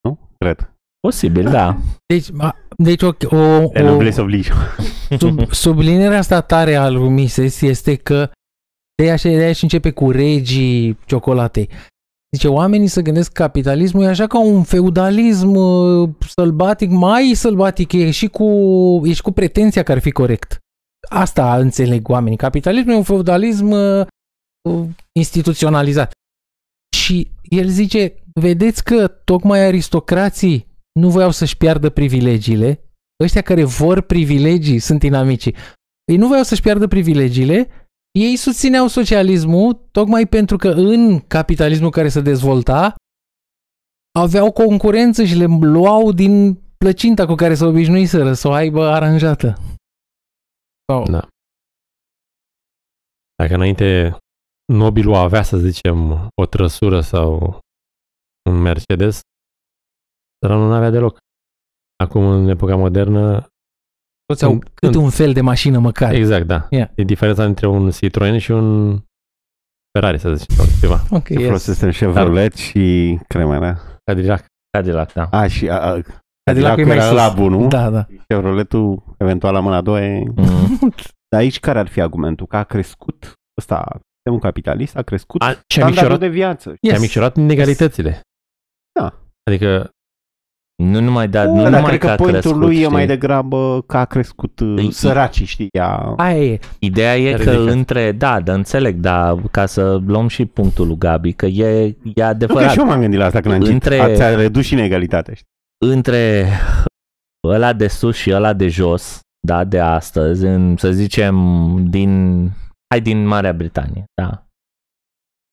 nu? Cred. posibil, da. Deci, a, deci o, o, E o noblesse oblige. sub, sublinierea asta tare al lui Mises este că de așa, de și începe cu regii ciocolatei. Zice, oamenii se gândesc că capitalismul e așa ca un feudalism uh, sălbatic, mai sălbatic, e și cu, e și cu pretenția că ar fi corect. Asta înțeleg oamenii. Capitalismul e un feudalism uh, uh, instituționalizat. Și el zice, vedeți că tocmai aristocrații nu voiau să-și piardă privilegiile, ăștia care vor privilegii sunt inamicii. Ei nu voiau să-și piardă privilegiile, ei susțineau socialismul tocmai pentru că în capitalismul care se dezvolta aveau concurență și le luau din plăcinta cu care se obișnuiseră să o aibă aranjată. Sau, Da. Dacă înainte nobilul avea, să zicem, o trăsură sau un Mercedes, săranul nu avea deloc. Acum, în epoca modernă, Toți au în- câte în- un fel de mașină măcar. exact, da. Yeah. E diferența între un Citroen și un Ferrari, să zicem, sau ceva. Ok, Ce yes. folosesc în Chevrolet și cremarea. Cadillac. Cadillac, da. A, și a, a, Cadillacul Cadillac e mai era sus. la bun, nu? Da, da. Chevroletul, eventual la mâna a doua, e... Mm. Dar aici care ar fi argumentul? Că a crescut ăsta, sistemul capitalist, a crescut A, și a standardul micșorat, de viață. yes. a micșorat inegalitățile. Da. Adică, Nu numai, da, Bă, nu dar numai cred că că a pointul crescut, lui e știi? mai degrabă că a crescut uh, Îi- săracii, știi? Ea... Aia e. Ideea e A că ridicat. între, da, dar înțeleg, dar ca să luăm și punctul lui Gabi, că e, e Nu că adevărat. și eu m-am gândit la asta când am citit. Între- Între... Ți-a redus și inegalitatea, știi? între ăla de sus și ăla de jos, da, de astăzi, în, să zicem, din, hai din Marea Britanie, da.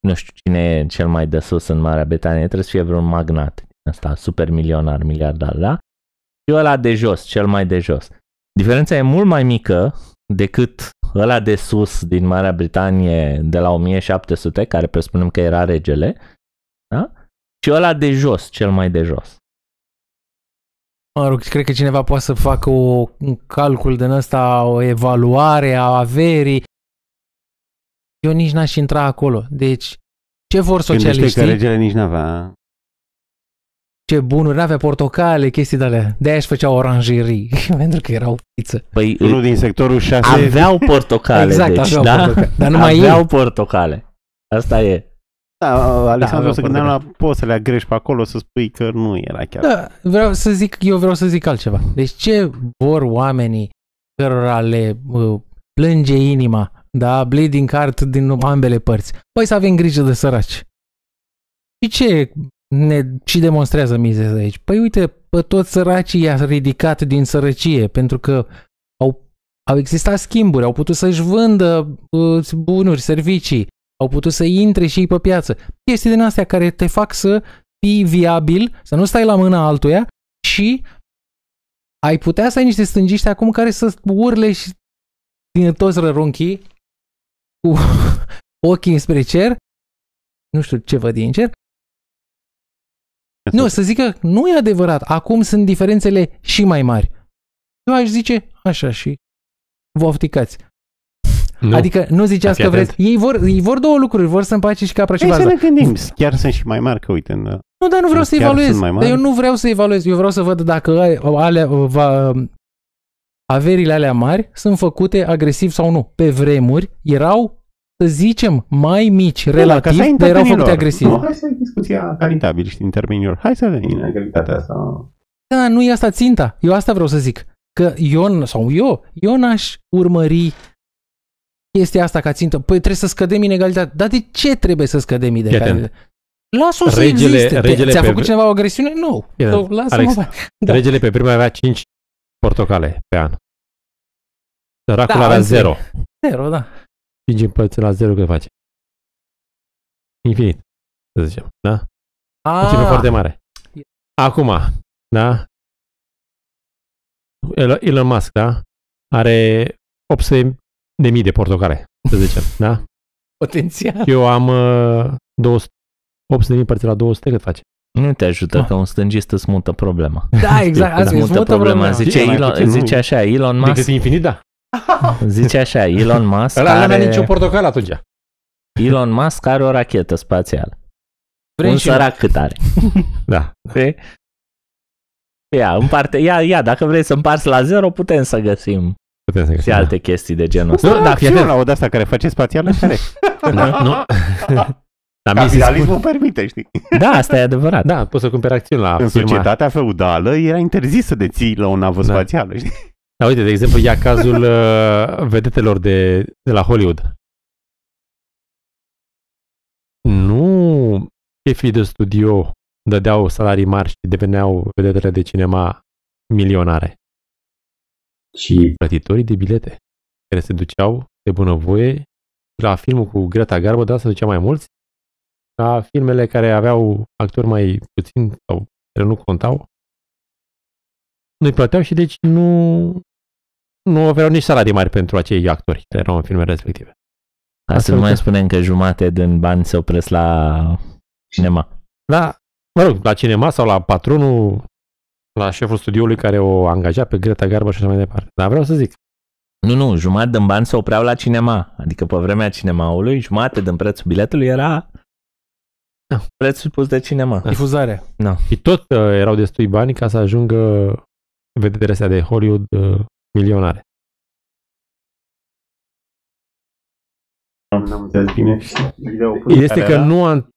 Nu știu cine e cel mai de sus în Marea Britanie, trebuie să fie vreun magnat ăsta, super milionar, miliardar, da? Și ăla de jos, cel mai de jos. Diferența e mult mai mică decât ăla de sus din Marea Britanie de la 1700, care presupunem că era regele, da? Și ăla de jos, cel mai de jos. Mă rog, cred că cineva poate să facă o, un calcul din ăsta, o evaluare a averii. Eu nici n-aș intra acolo. Deci, ce vor Gândește că socialiștii? regele nici n-avea... Ce bunuri, n-avea portocale, chestii de alea. De-aia își făceau oranjerii, pentru că erau pizza. Păi Unul din sectorul 6... aveau portocale, exact, deci, aveau da? portocale. Dar numai aveau ei. portocale. Asta e. Da, Alexandru, aveau se gândeam la poți să le agrești pe acolo să spui că nu era chiar. Da, vreau să zic, eu vreau să zic altceva. Deci ce vor oamenii cărora le uh, plânge inima, da, bleeding heart din ambele părți? Păi să avem grijă de săraci. Și ce ne și demonstrează Mises aici? Păi uite, pe toți săracii i-a ridicat din sărăcie, pentru că au, au existat schimburi, au putut să-și vândă uh, bunuri, servicii, au putut să intre și ei pe piață. Chestii din astea care te fac să fii viabil, să nu stai la mâna altuia și ai putea să ai niște stângiști acum care să urle și din toți rărunchii cu ochii spre cer, nu știu ce văd din cer, nu, să zic că nu e adevărat. Acum sunt diferențele și mai mari. Eu aș zice așa și vă ofticați. nu. Adică nu ziceați Fiți că vreți. Ei vor, ei vor două lucruri. Vor să împace și capra și Hai să vaza. ne gândim, chiar sunt și mai mari, că uite, în, Nu, dar nu vreau să Chiar evaluez. sunt mai Dar mari? eu nu vreau să evaluez. Eu vreau să văd dacă alea, va, averile alea mari sunt făcute agresiv sau nu. Pe vremuri erau, să zicem, mai mici relativ, să dar erau făcute agresiv. Nu, hai să ai discuția caritabil, știi, în termenii lor. Hai să avem inegalitatea asta. Da, nu e asta ținta. Eu asta vreau să zic. Că eu, sau eu, eu n-aș urmări chestia asta ca țintă. Păi trebuie să scădem inegalitatea. Dar de ce trebuie să scădem inegalitatea? Lasă-o să regele, existe. Regele Ți-a făcut pe... cineva o agresiune? Nu. No. Lasă-mă. Da. Regele pe prima avea 5 portocale pe an. Săracul da, avea 0. 0, da. 5 împărțit la 0 cât face? Infinit, să zicem, da? A. O cifră foarte mare. Acum, da? Elon Musk, da? Are 800 de mii de portocale, să zicem, da? Potențial. Eu am uh, 200, 800 de mii împărțit la 200, cât face? Nu te ajută ah. că un stângist îți mută problema. Da, exact. Asta îți mută problema. problema. Zice, Elon, zice așa, Elon Musk... Decât infinit, da. Zice așa, Elon Musk Ăla are... n-a nicio portocală atunci. Elon Musk are o rachetă spațială. Vrei un sărac cât are. da. Vrei? Ia, împarte, ia, ia, dacă vrei să împarți la zero, putem să găsim Putem să găsim, și alte da. chestii de genul ăsta. Nu, da, fii la o asta care face spațială, care? nu, nu. Dar Capitalismul permite, știi? Da, asta e adevărat. Da, poți să cumperi acțiuni la În firma. societatea feudală era interzis să deții la o navă da. spațială, știi? Da, uite, de exemplu, ia cazul uh, vedetelor de, de la Hollywood. Nu șefii de studio dădeau salarii mari și deveneau vedetele de cinema milionare. Și plătitorii de bilete care se duceau de bunăvoie la filmul cu Greta Garbo, dar se duceau mai mulți ca filmele care aveau actori mai puțini sau care nu contau, nu-i plăteau și deci nu, nu aveau nici salarii mari pentru acei actori care erau în filmele respective. Asta nu mai spunem că jumate din bani se opresc la cinema. Da, mă rog, la cinema sau la patronul, la șeful studioului care o angaja pe Greta Garbo și așa mai departe. Dar vreau să zic. Nu, nu, jumătate din bani se opreau la cinema. Adică pe vremea cinemaului, jumătate din prețul biletului era da. Prețul pus de cinema. Da. Difuzare. Da. Și tot uh, erau destui bani ca să ajungă vedetele astea de Hollywood uh, milionare. N-am înțeles bine. Este că nu am...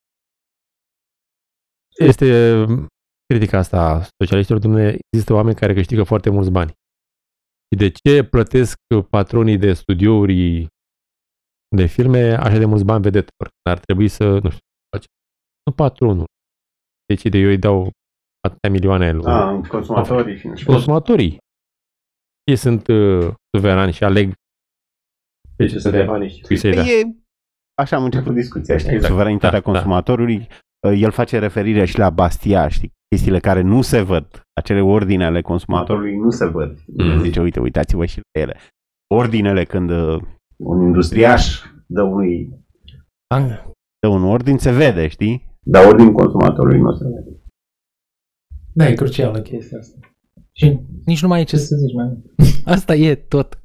Este um, critica asta socialistilor, dumne, există oameni care câștigă foarte mulți bani. Și de ce plătesc patronii de studiouri de filme așa de mulți bani vedetelor? Ar trebui să, nu știu, nu patronul. Decide, eu îi dau atâtea milioane lui. Ah, consumatorii. Și consumatorii. Ei sunt uh, suverani și aleg pe ce să dea bani și să dea. E, așa am început discuția, știi? Exact. Suveranitatea da, da. consumatorului. Da. El face referire și la Bastia, știi? Chestiile care nu se văd, acele ordine ale consumatorului nu se văd. Mm. Zice, uite, uitați-vă și la ele. Ordinele când uh, un industriaș dă unui dă un ordin, se vede, știi? Dar ordinul consumatorului nu se vede. Da, e crucială chestia asta. Și nici nu mai e ce să zici mai Asta e tot.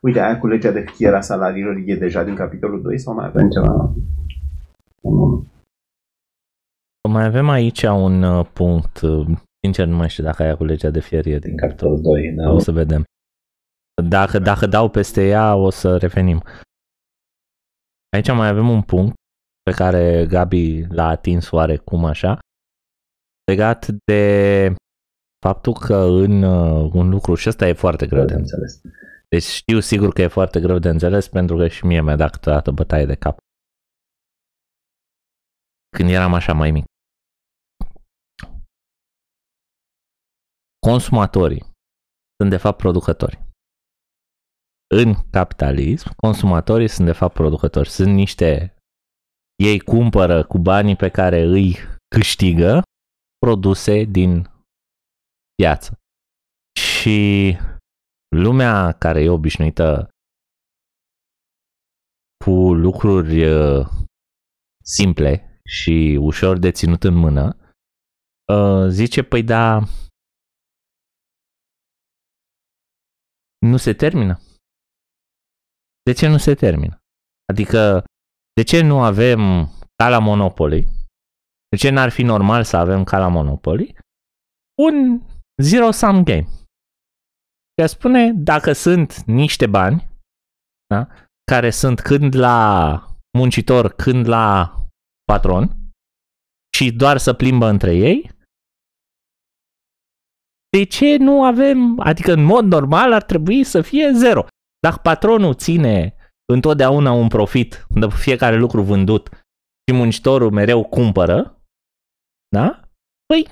Uite, aia cu legea de fiera salariilor e deja din capitolul 2 sau mai avem ceva? Mai avem aici un uh, punct, uh, sincer nu mai știu dacă aia cu legea de fier e din capitolul 2, da? o să vedem. Dacă, dacă dau peste ea, o să revenim. Aici mai avem un punct pe care Gabi l-a atins oarecum așa, legat de faptul că în uh, un lucru, și ăsta e foarte greu de înțeles. Deci știu sigur că e foarte greu de înțeles pentru că și mie mi-a dat câteodată bătaie de cap. Când eram așa mai mic. Consumatorii sunt de fapt producători. În capitalism, consumatorii sunt de fapt producători. Sunt niște ei cumpără cu banii pe care îi câștigă produse din piață. Și lumea care e obișnuită cu lucruri uh, simple și ușor de ținut în mână, uh, zice, păi da, nu se termină. De ce nu se termină? Adică de ce nu avem ca la Monopoly? De ce n-ar fi normal să avem ca la Monopoly? Un zero-sum game. Și spune, dacă sunt niște bani, da, care sunt când la muncitor, când la patron, și doar să plimbă între ei, de ce nu avem, adică în mod normal ar trebui să fie zero. Dacă patronul ține întotdeauna un profit de fiecare lucru vândut și muncitorul mereu cumpără, da? Păi,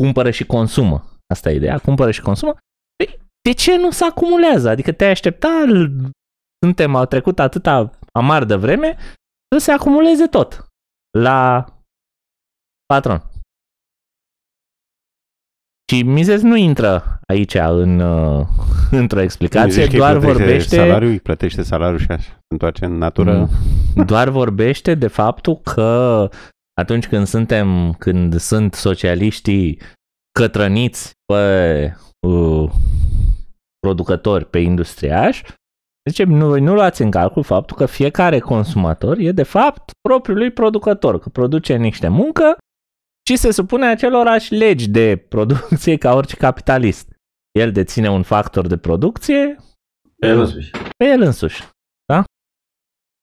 cumpără și consumă. Asta e ideea, cumpără și consumă. Păi, de ce nu se acumulează? Adică te aștepta, suntem, au trecut atâta amar de vreme, să se acumuleze tot la patron. Și Mises nu intră aici în, uh, într-o explicație, doar vorbește... Salariul, îi plătește salariul și așa, întoarce în natură. Mm. Doar vorbește de faptul că atunci când suntem, când sunt socialiștii cătrăniți pe uh, producători, pe industriași, zice, nu, nu luați în calcul faptul că fiecare consumator e de fapt propriului producător, că produce niște muncă și se supune acelorași legi de producție ca orice capitalist. El deține un factor de producție pe el însuși. Pe el însuși.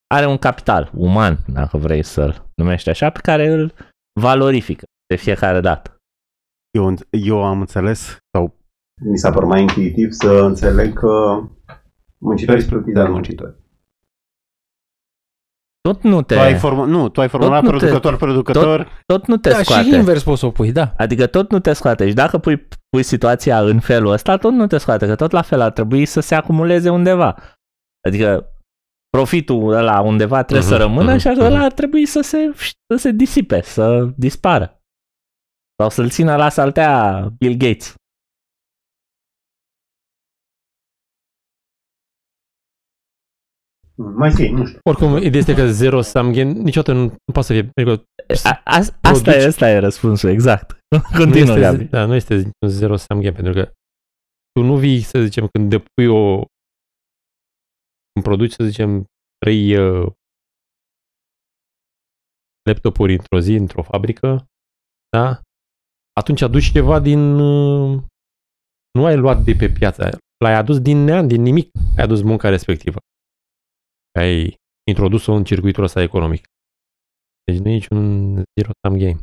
Da? Are un capital uman, dacă vrei să-l numești așa, pe care îl valorifică de fiecare dată. Eu, eu am înțeles, sau mi s-a părut mai intuitiv să înțeleg că muncitorii sunt plătiți de muncitori. Tot nu te... Tu ai, form... nu, tu ai formulat producător, te... producător. Tot, tot nu te da, scoate. și invers poți să o pui, da. Adică tot nu te scoate. Și dacă pui, pui situația în felul ăsta, tot nu te scoate. Că tot la fel ar trebui să se acumuleze undeva. Adică profitul ăla undeva trebuie uh-huh, să mhm, rămână uh-huh, și ăla uh-huh. ar trebui să se, să se disipe, să dispară. Sau să-l țină la saltea Bill Gates. Mai zi, nu știu. Oricum, ideea este că zero sum game niciodată nu, nu poate să fie. Adică, a, a, asta, e, asta e răspunsul, exact. Continuă, nu este, Da, nu este zero sum game, pentru că tu nu vii, să zicem, când depui o când produci, să zicem, trei uh, laptopuri într-o zi, într-o fabrică, da? Atunci aduci ceva din... Uh, nu ai luat de pe piață, l-ai adus din nean, din nimic, ai adus munca respectivă ai introdus-o în circuitul ăsta economic. Deci nu e niciun zero-sum game.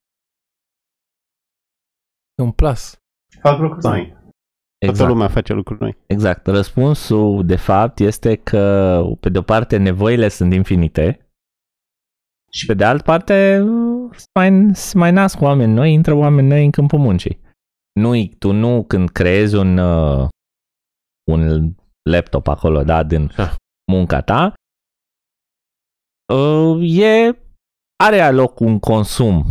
E un plus. Fac lucruri noi. Exact. Toată lumea face lucruri noi. Exact. Răspunsul, de fapt, este că, pe de o parte, nevoile sunt infinite și, pe de altă parte, se mai, se mai nasc oameni noi, intră oameni noi în câmpul muncii. Nu, tu nu, când creezi un, uh, un laptop acolo, da, din da. munca ta, uh, e, are loc un consum,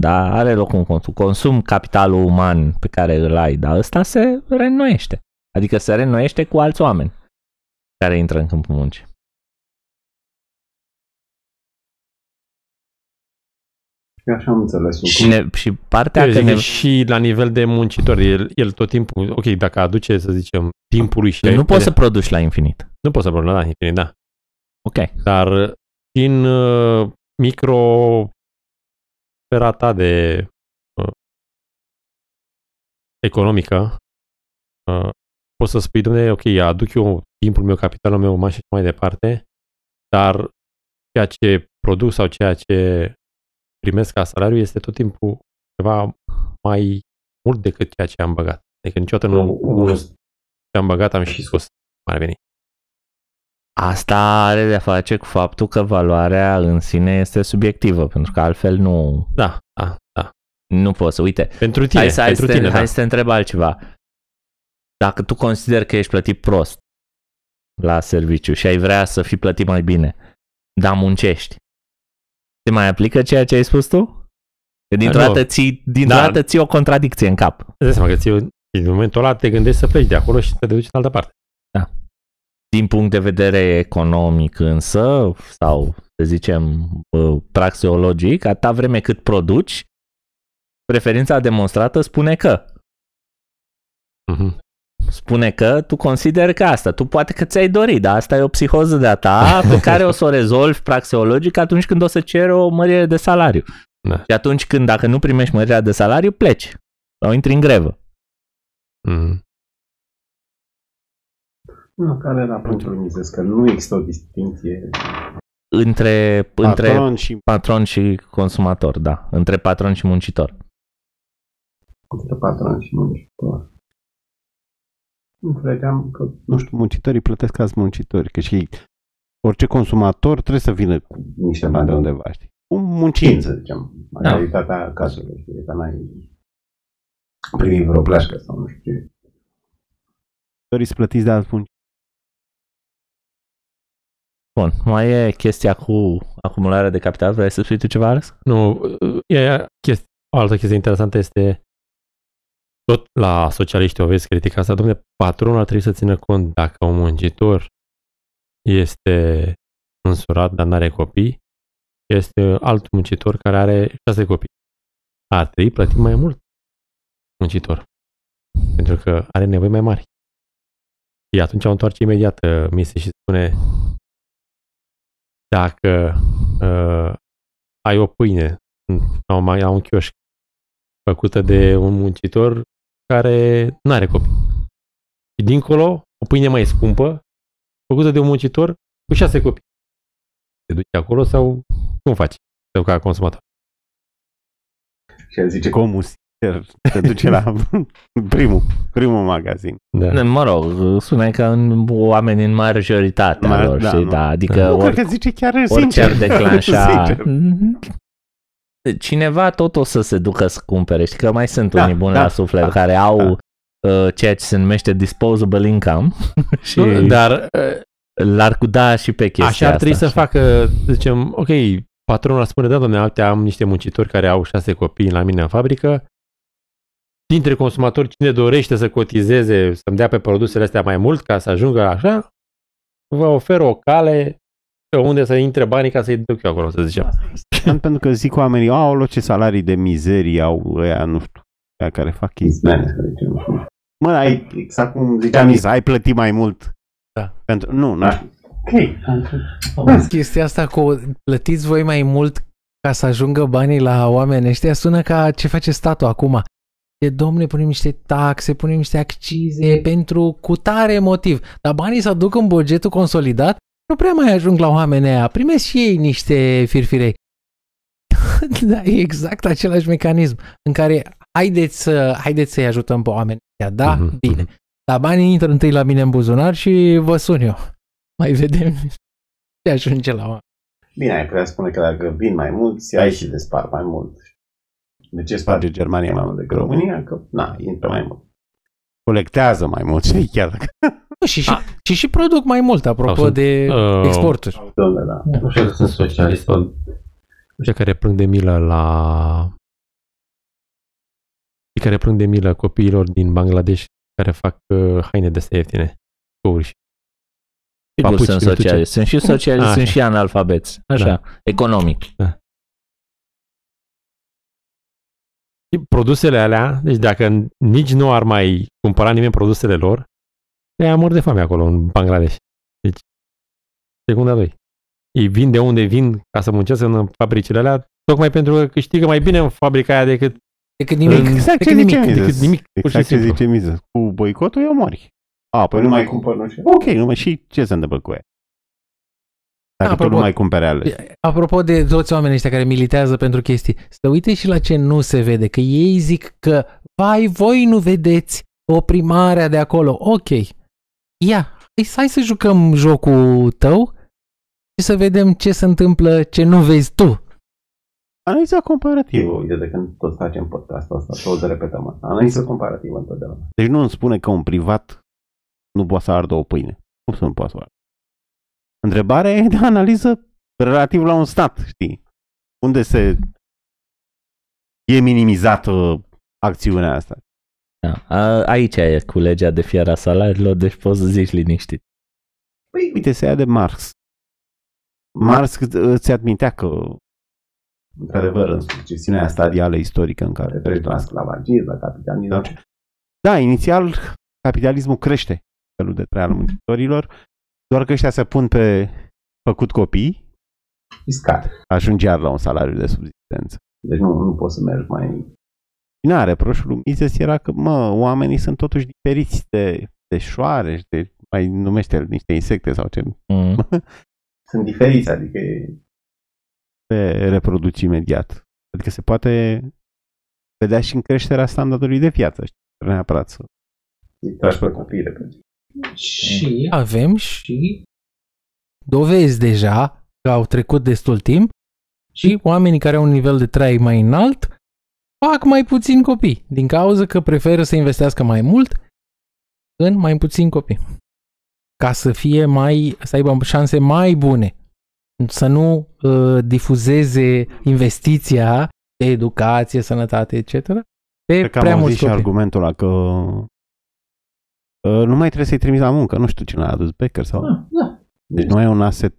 da, are loc un consum, consum capitalul uman pe care îl ai, dar ăsta se reînnoiește. Adică se reînnoiește cu alți oameni care intră în câmpul muncii. Așa am înțeles. Și, ne, și partea Eu că ne... și la nivel de muncitor, el, el tot timpul, ok, dacă aduce, să zicem, timpului și... Nu poți să produci la infinit. Nu poți să produci la infinit, da. Ok. Dar din uh, micro sfera de uh, economică, uh, poți să spui, domnule, ok, aduc eu timpul meu, capitalul meu, mai și mai departe, dar ceea ce produc sau ceea ce primesc ca salariu este tot timpul ceva mai mult decât ceea ce am băgat. Adică niciodată nu, nu ce am băgat am și scos. Mai veni. Asta are de-a face cu faptul că valoarea în sine este subiectivă, pentru că altfel nu... Da, da, da. Nu poți să, uite. Pentru tine, hai să, pentru hai tine, să, da. Hai să te întreb altceva. Dacă tu consideri că ești plătit prost la serviciu și ai vrea să fii plătit mai bine, dar muncești, te mai aplică ceea ce ai spus tu? Că dintr-o dată ții, dintr-o da. dată ții o contradicție în cap. Îți seama că ții, în momentul ăla te gândești să pleci de acolo și să te duci în altă parte. Da. Din punct de vedere economic însă, sau să zicem praxeologic, atâta vreme cât produci, preferința demonstrată spune că. Uh-huh. Spune că tu consideri că asta, tu poate că ți-ai dorit, dar asta e o psihoză de-a ta pe care o să o rezolvi praxeologic atunci când o să ceri o mărire de salariu. Da. Și atunci când, dacă nu primești mărirea de salariu, pleci sau intri în grevă. Mm. Nu, care era punctul mizesc, că nu există o distinție. Între, Patron între și patron și consumator, da. Între patron și muncitor. Între patron și muncitor. Înțelegeam că nu știu, muncitorii plătesc azi muncitori, că și orice consumator trebuie să vină cu niște bani bani de de undeva, știi? Un muncin, muncin. să zicem. Majoritatea cazurilor, știi, că n-ai primit vreo plașcă sau nu știu ce. Muncitorii sunt plătiți de alți muncitori. Bun, mai e chestia cu acumularea de capital. Vrei să spui tu ceva, Alex? Nu, e, chesti, o altă chestie interesantă este tot la socialiști o vezi critica asta, domnule, patronul ar trebui să țină cont dacă un muncitor este însurat, dar nu are copii, este alt muncitor care are șase copii. Ar trebui plătit mai mult muncitor. Pentru că are nevoi mai mari. Și atunci o întoarce imediat uh, misie și spune dacă uh, ai o pâine sau mai au un chioșc făcută de un muncitor care nu are copii. Și dincolo, o pâine mai scumpă, făcută de un muncitor cu șase copii. Te duci acolo sau cum faci? Sau ca consumator. Și el zice, Comus se duce la primul, primul magazin. Da. Mă rog, sună ca în oameni în majoritatea Ma- lor, da, știi, nu. da, adică nu, ori, cred că zice chiar orice sincer. ar declanșa... Sincer. Mhm. Cineva tot o să se ducă să cumpere, știi că mai sunt Da, unii buni da, la suflet da, care au uh, ceea ce se numește disposable income și Nu, Dar uh, l-ar cuda și pe chestia așa ar trebui asta. să facă, să zicem, ok, patronul ar spune, da, domnule, uite, am niște muncitori care au șase copii la mine în fabrică, dintre consumatori, cine dorește să cotizeze, să-mi dea pe produsele astea mai mult ca să ajungă așa, vă ofer o cale pe unde să intre banii ca să-i duc eu acolo, să zicem. Pentru că zic oamenii, au ce salarii de mizerie au ăia, nu știu, ăia care fac chestii. Business, să zicem. Mă, ai, Exact cum ziceam, ziceam, Isa, ai plătit mai mult. Da. Pentru, nu, n-aș, ok. Chestia asta cu plătiți voi mai mult ca să ajungă banii la oameni ăștia sună ca ce face statul acum. E, domne, punem niște taxe, punem niște accize pentru cutare motiv. Dar banii să duc în bugetul consolidat, nu prea mai ajung la oamenii aia. Primesc și ei niște firfirei. da, e exact același mecanism în care haideți, să, haideți să-i ajutăm pe oameni ăștia. Da, Mhm, bine. Dar banii intră întâi la mine în buzunar și vă sun eu. Mai vedem ce ajunge la oameni. Bine, ai putea spune că dacă vin mai mulți, ai și de spar mai mult. De ce sparge sparge Germania mai mult decât România. România? Că, na, intră mai mult. Colectează mai mult și chiar dacă... Nu, Și, și, și, și produc mai mult, apropo Sau sunt, de uh, exporturi. Domnule, da. Nu știu că sunt socialist sau ăștia care plâng de milă la cei care plâng de milă copiilor din Bangladesh care fac uh, haine de astea ieftine. Couri și Sigur papuci, sunt nu știu ce. socialiști. Sunt și socialiști, Așa. sunt și analfabeți. Așa, Da. economic. Și produsele alea, deci dacă nici nu ar mai cumpăra nimeni produsele lor, le mor de foame acolo în Bangladesh. Deci, secunda 2. Ei vin de unde vin ca să muncească în fabricile alea, tocmai pentru că câștigă mai bine în fabrica aia decât Decât nimic. Exact ce decât zice nimic. Miza. decât nimic, pur și Exact ce simplu. zice Miza. Cu boicotul eu mori. A, Păi nu mai cumpăr, nu știu. Ok, numai și ce se întâmplă cu ea? Dacă tu Apropo- nu mai cumpere ale. Apropo de toți oamenii ăștia care militează pentru chestii, să uite și la ce nu se vede, că ei zic că, vai, voi nu vedeți oprimarea de acolo. Ok, ia, hai, hai să jucăm jocul tău și să vedem ce se întâmplă, ce nu vezi tu. Analiza comparativă. Eu, uite, de când tot facem podcastul ăsta, tot repetăm asta. Analiză comparativă întotdeauna. Deci nu îmi spune că un privat nu poate să ardă o pâine. Cum să nu poate să o ardă? Întrebarea e de analiză relativ la un stat, știi? Unde se e minimizată acțiunea asta. Da. A, aici e cu legea de fiera salariilor, deci poți să zici liniștit. Păi, uite, se ia de Marx. Marx îți admitea că Într-adevăr, în succesiunea asta, stadială istorică în care treci la sclavagism, la capitalism, Da, inițial capitalismul crește felul de trai al muncitorilor, doar că ăștia se pun pe făcut copii, fiscal. ajunge iar la un salariu de subsistență. Deci nu, nu poți să mergi mai... Și n-are reproșul lui Mises era că, mă, oamenii sunt totuși diferiți de, de șoare, de mai numește niște insecte sau ce. Mm. Sunt diferiți, adică se reproduce imediat. Adică se poate vedea și în creșterea standardului de viață. Știi? Neapărat să... îi tragi pe copii repede. Și avem și dovezi deja că au trecut destul timp și oamenii care au un nivel de trai mai înalt fac mai puțin copii, din cauza că preferă să investească mai mult în mai puțin copii. Ca să fie mai, să aibă șanse mai bune. Să nu uh, difuzeze investiția de educație, sănătate, etc. Pe Cred că prea am auzit mulți și copii. argumentul ăla că uh, nu mai trebuie să-i trimiți la muncă. Nu știu cine l-a adus, Becker sau... Da, da. Deci nu ai un asset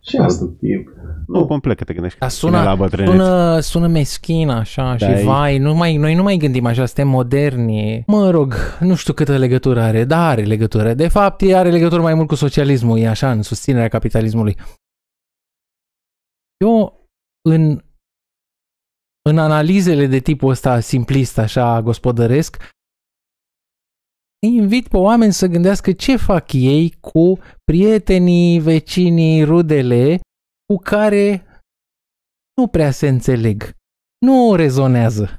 Și productiv. nu complet, că te gândești Dar că sună- la bătrânețe. Sună, sună meschin așa Da, și e- vai, nu mai, noi nu mai gândim așa, suntem moderni. Mă rog, nu știu câtă legătură are, dar are legătură. De fapt, ea are legătură mai mult cu socialismul, e așa, în susținerea capitalismului. Eu, în, în analizele de tipul ăsta simplist, așa, gospodăresc, îi invit pe oameni să gândească ce fac ei cu prietenii, vecinii, rudele cu care nu prea se înțeleg, nu rezonează.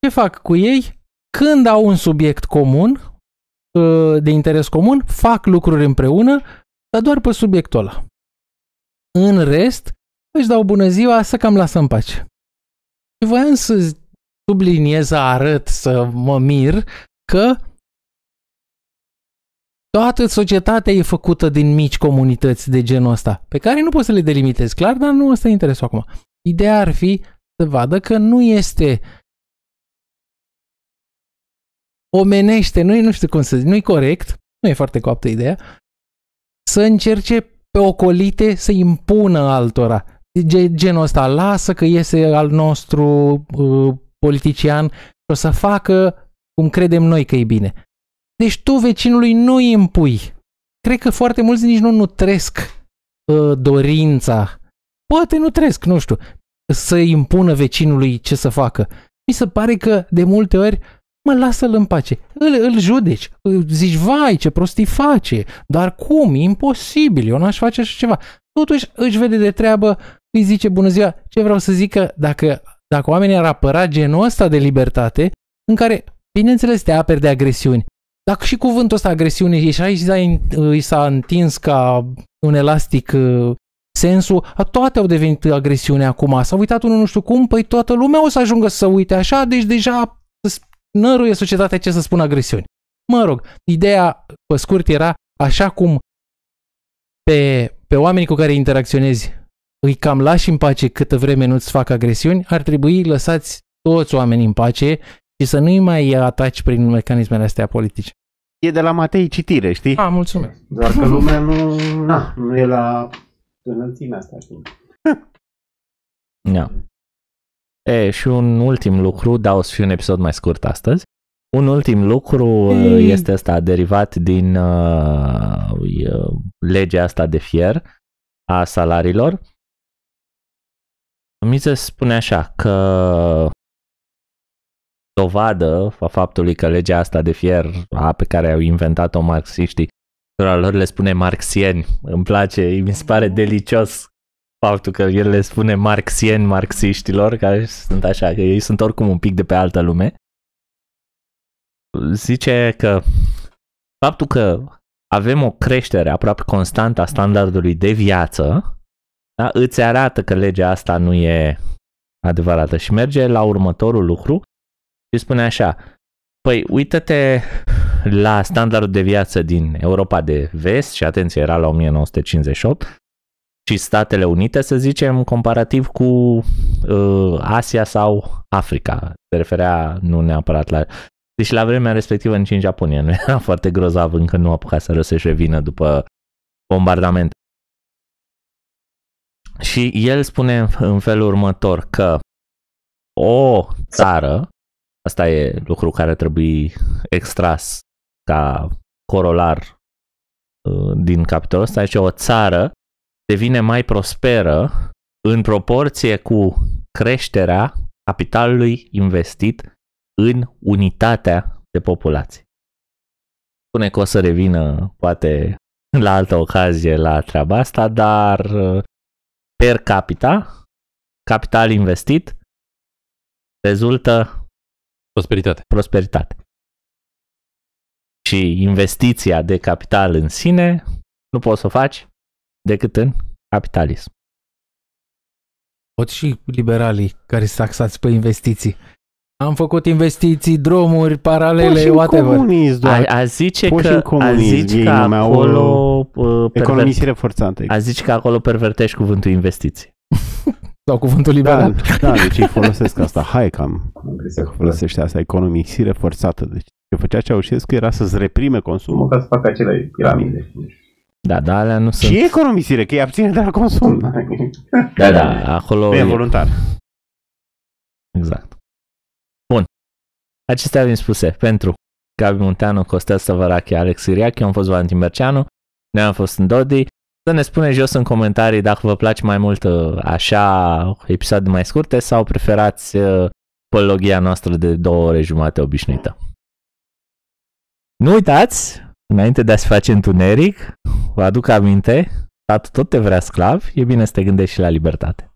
Ce fac cu ei? Când au un subiect comun, uh, de interes comun, fac lucruri împreună, dar doar pe subiectul ăla. În rest, își dau bună ziua să cam lasă în pace. Și voiam să subliniez, să arăt, să mă mir că toată societatea e făcută din mici comunități de genul ăsta, pe care nu poți să le delimitezi clar, dar nu ăsta e interesul acum. Ideea ar fi să vadă că nu este omenește, nu nu știu cum să zic, nu e corect, nu e foarte coaptă ideea, să încerce pe ocolite să impună altora. Ge- Genul ăsta, lasă că iese al nostru uh, politician și o să facă cum credem noi că e bine. Deci tu vecinului nu îi impui. Cred că foarte mulți nici nu nutresc uh, dorința. Poate nu trăiesc, nu știu, să impună vecinului ce să facă. Mi se pare că de multe ori mă lasă-l în pace. Îl, îl judeci. Îl Zici, vai, ce prostii face. Dar cum? E imposibil. Eu n-aș face așa ceva. Totuși își vede de treabă, îi zice bună ziua. Ce vreau să zic că dacă, dacă oamenii ar apăra genul ăsta de libertate, în care, bineînțeles, te aperi de agresiuni, dacă și cuvântul ăsta agresiune și aici s-a- îi s-a întins ca un elastic uh, sensul, a, toate au devenit agresiune acum. S-a uitat unul nu știu cum, păi toată lumea o să ajungă să se uite așa, deci deja s- năruie societatea ce să spună agresiuni. Mă rog, ideea pe scurt era așa cum pe, pe oamenii cu care interacționezi îi cam lași în pace câtă vreme nu-ți fac agresiuni, ar trebui lăsați toți oamenii în pace și să nu-i mai ataci prin mecanismele astea politice. E de la Matei citire, știi? Ah, mulțumesc. Doar că lumea nu, na, nu e la înălțimea asta. știi? Da. E, și un ultim lucru, da, o să fie un episod mai scurt astăzi. Un ultim lucru uh, Ei. este ăsta derivat din uh, uh, legea asta de fier a salariilor. Mi se spune așa că dovadă a faptului că legea asta de fier a, pe care au inventat-o marxiștii, cărora lor le spune marxieni, îmi place, mi se pare delicios faptul că el le spune marxieni marxiștilor, care sunt așa, că ei sunt oricum un pic de pe altă lume, zice că faptul că avem o creștere aproape constantă a standardului de viață, da, îți arată că legea asta nu e adevărată. Și merge la următorul lucru și spune așa, păi uită-te la standardul de viață din Europa de vest și atenție era la 1958 și Statele Unite, să zicem, comparativ cu uh, Asia sau Africa. Se referea nu neapărat la... Deci la vremea respectivă nici în Japonia nu era foarte grozav, încă nu apuca să să-și revină după bombardament. Și el spune în- în felul următor că o țară, asta e lucru care trebuie extras ca corolar uh, din capitolul ăsta, deci o țară devine mai prosperă în proporție cu creșterea capitalului investit în unitatea de populație. spune că o să revină poate la altă ocazie la treaba asta, dar uh, per capita, capital investit, rezultă prosperitate. prosperitate. Și investiția de capital în sine nu poți să o faci decât în capitalism. Pot și liberalii care sunt taxați pe investiții. Am făcut investiții, drumuri, paralele, Poți whatever. comunism, doar. A, a zice Poți că, în a comunism, zice ei că numeau, acolo uh, perver- Economisire forțată. a zice că acolo pervertești cuvântul investiții. Sau cuvântul Da, liberal. da, deci ei folosesc asta. Hai că am Am impresia că folosește asta, economisire forțată. Deci ce făcea Ceaușescu era să-ți reprime consumul. Cum ca să facă acele piramide. Da, dar alea nu sunt. Și economisire, că îi abține de la consum. Da, da, acolo Nu e e- voluntar. Exact. Bun. Acestea vin spuse pentru Gabi Munteanu, Costel Săvărache, Alex Siriac, eu am fost Valentin Berceanu, noi am fost în Dodi. Să ne spuneți jos în comentarii dacă vă place mai mult uh, așa episoade mai scurte sau preferați uh, pologia noastră de două ore jumate obișnuită. Nu uitați, înainte de a se face întuneric, vă aduc aminte, statul tot te vrea sclav, e bine să te gândești și la libertate.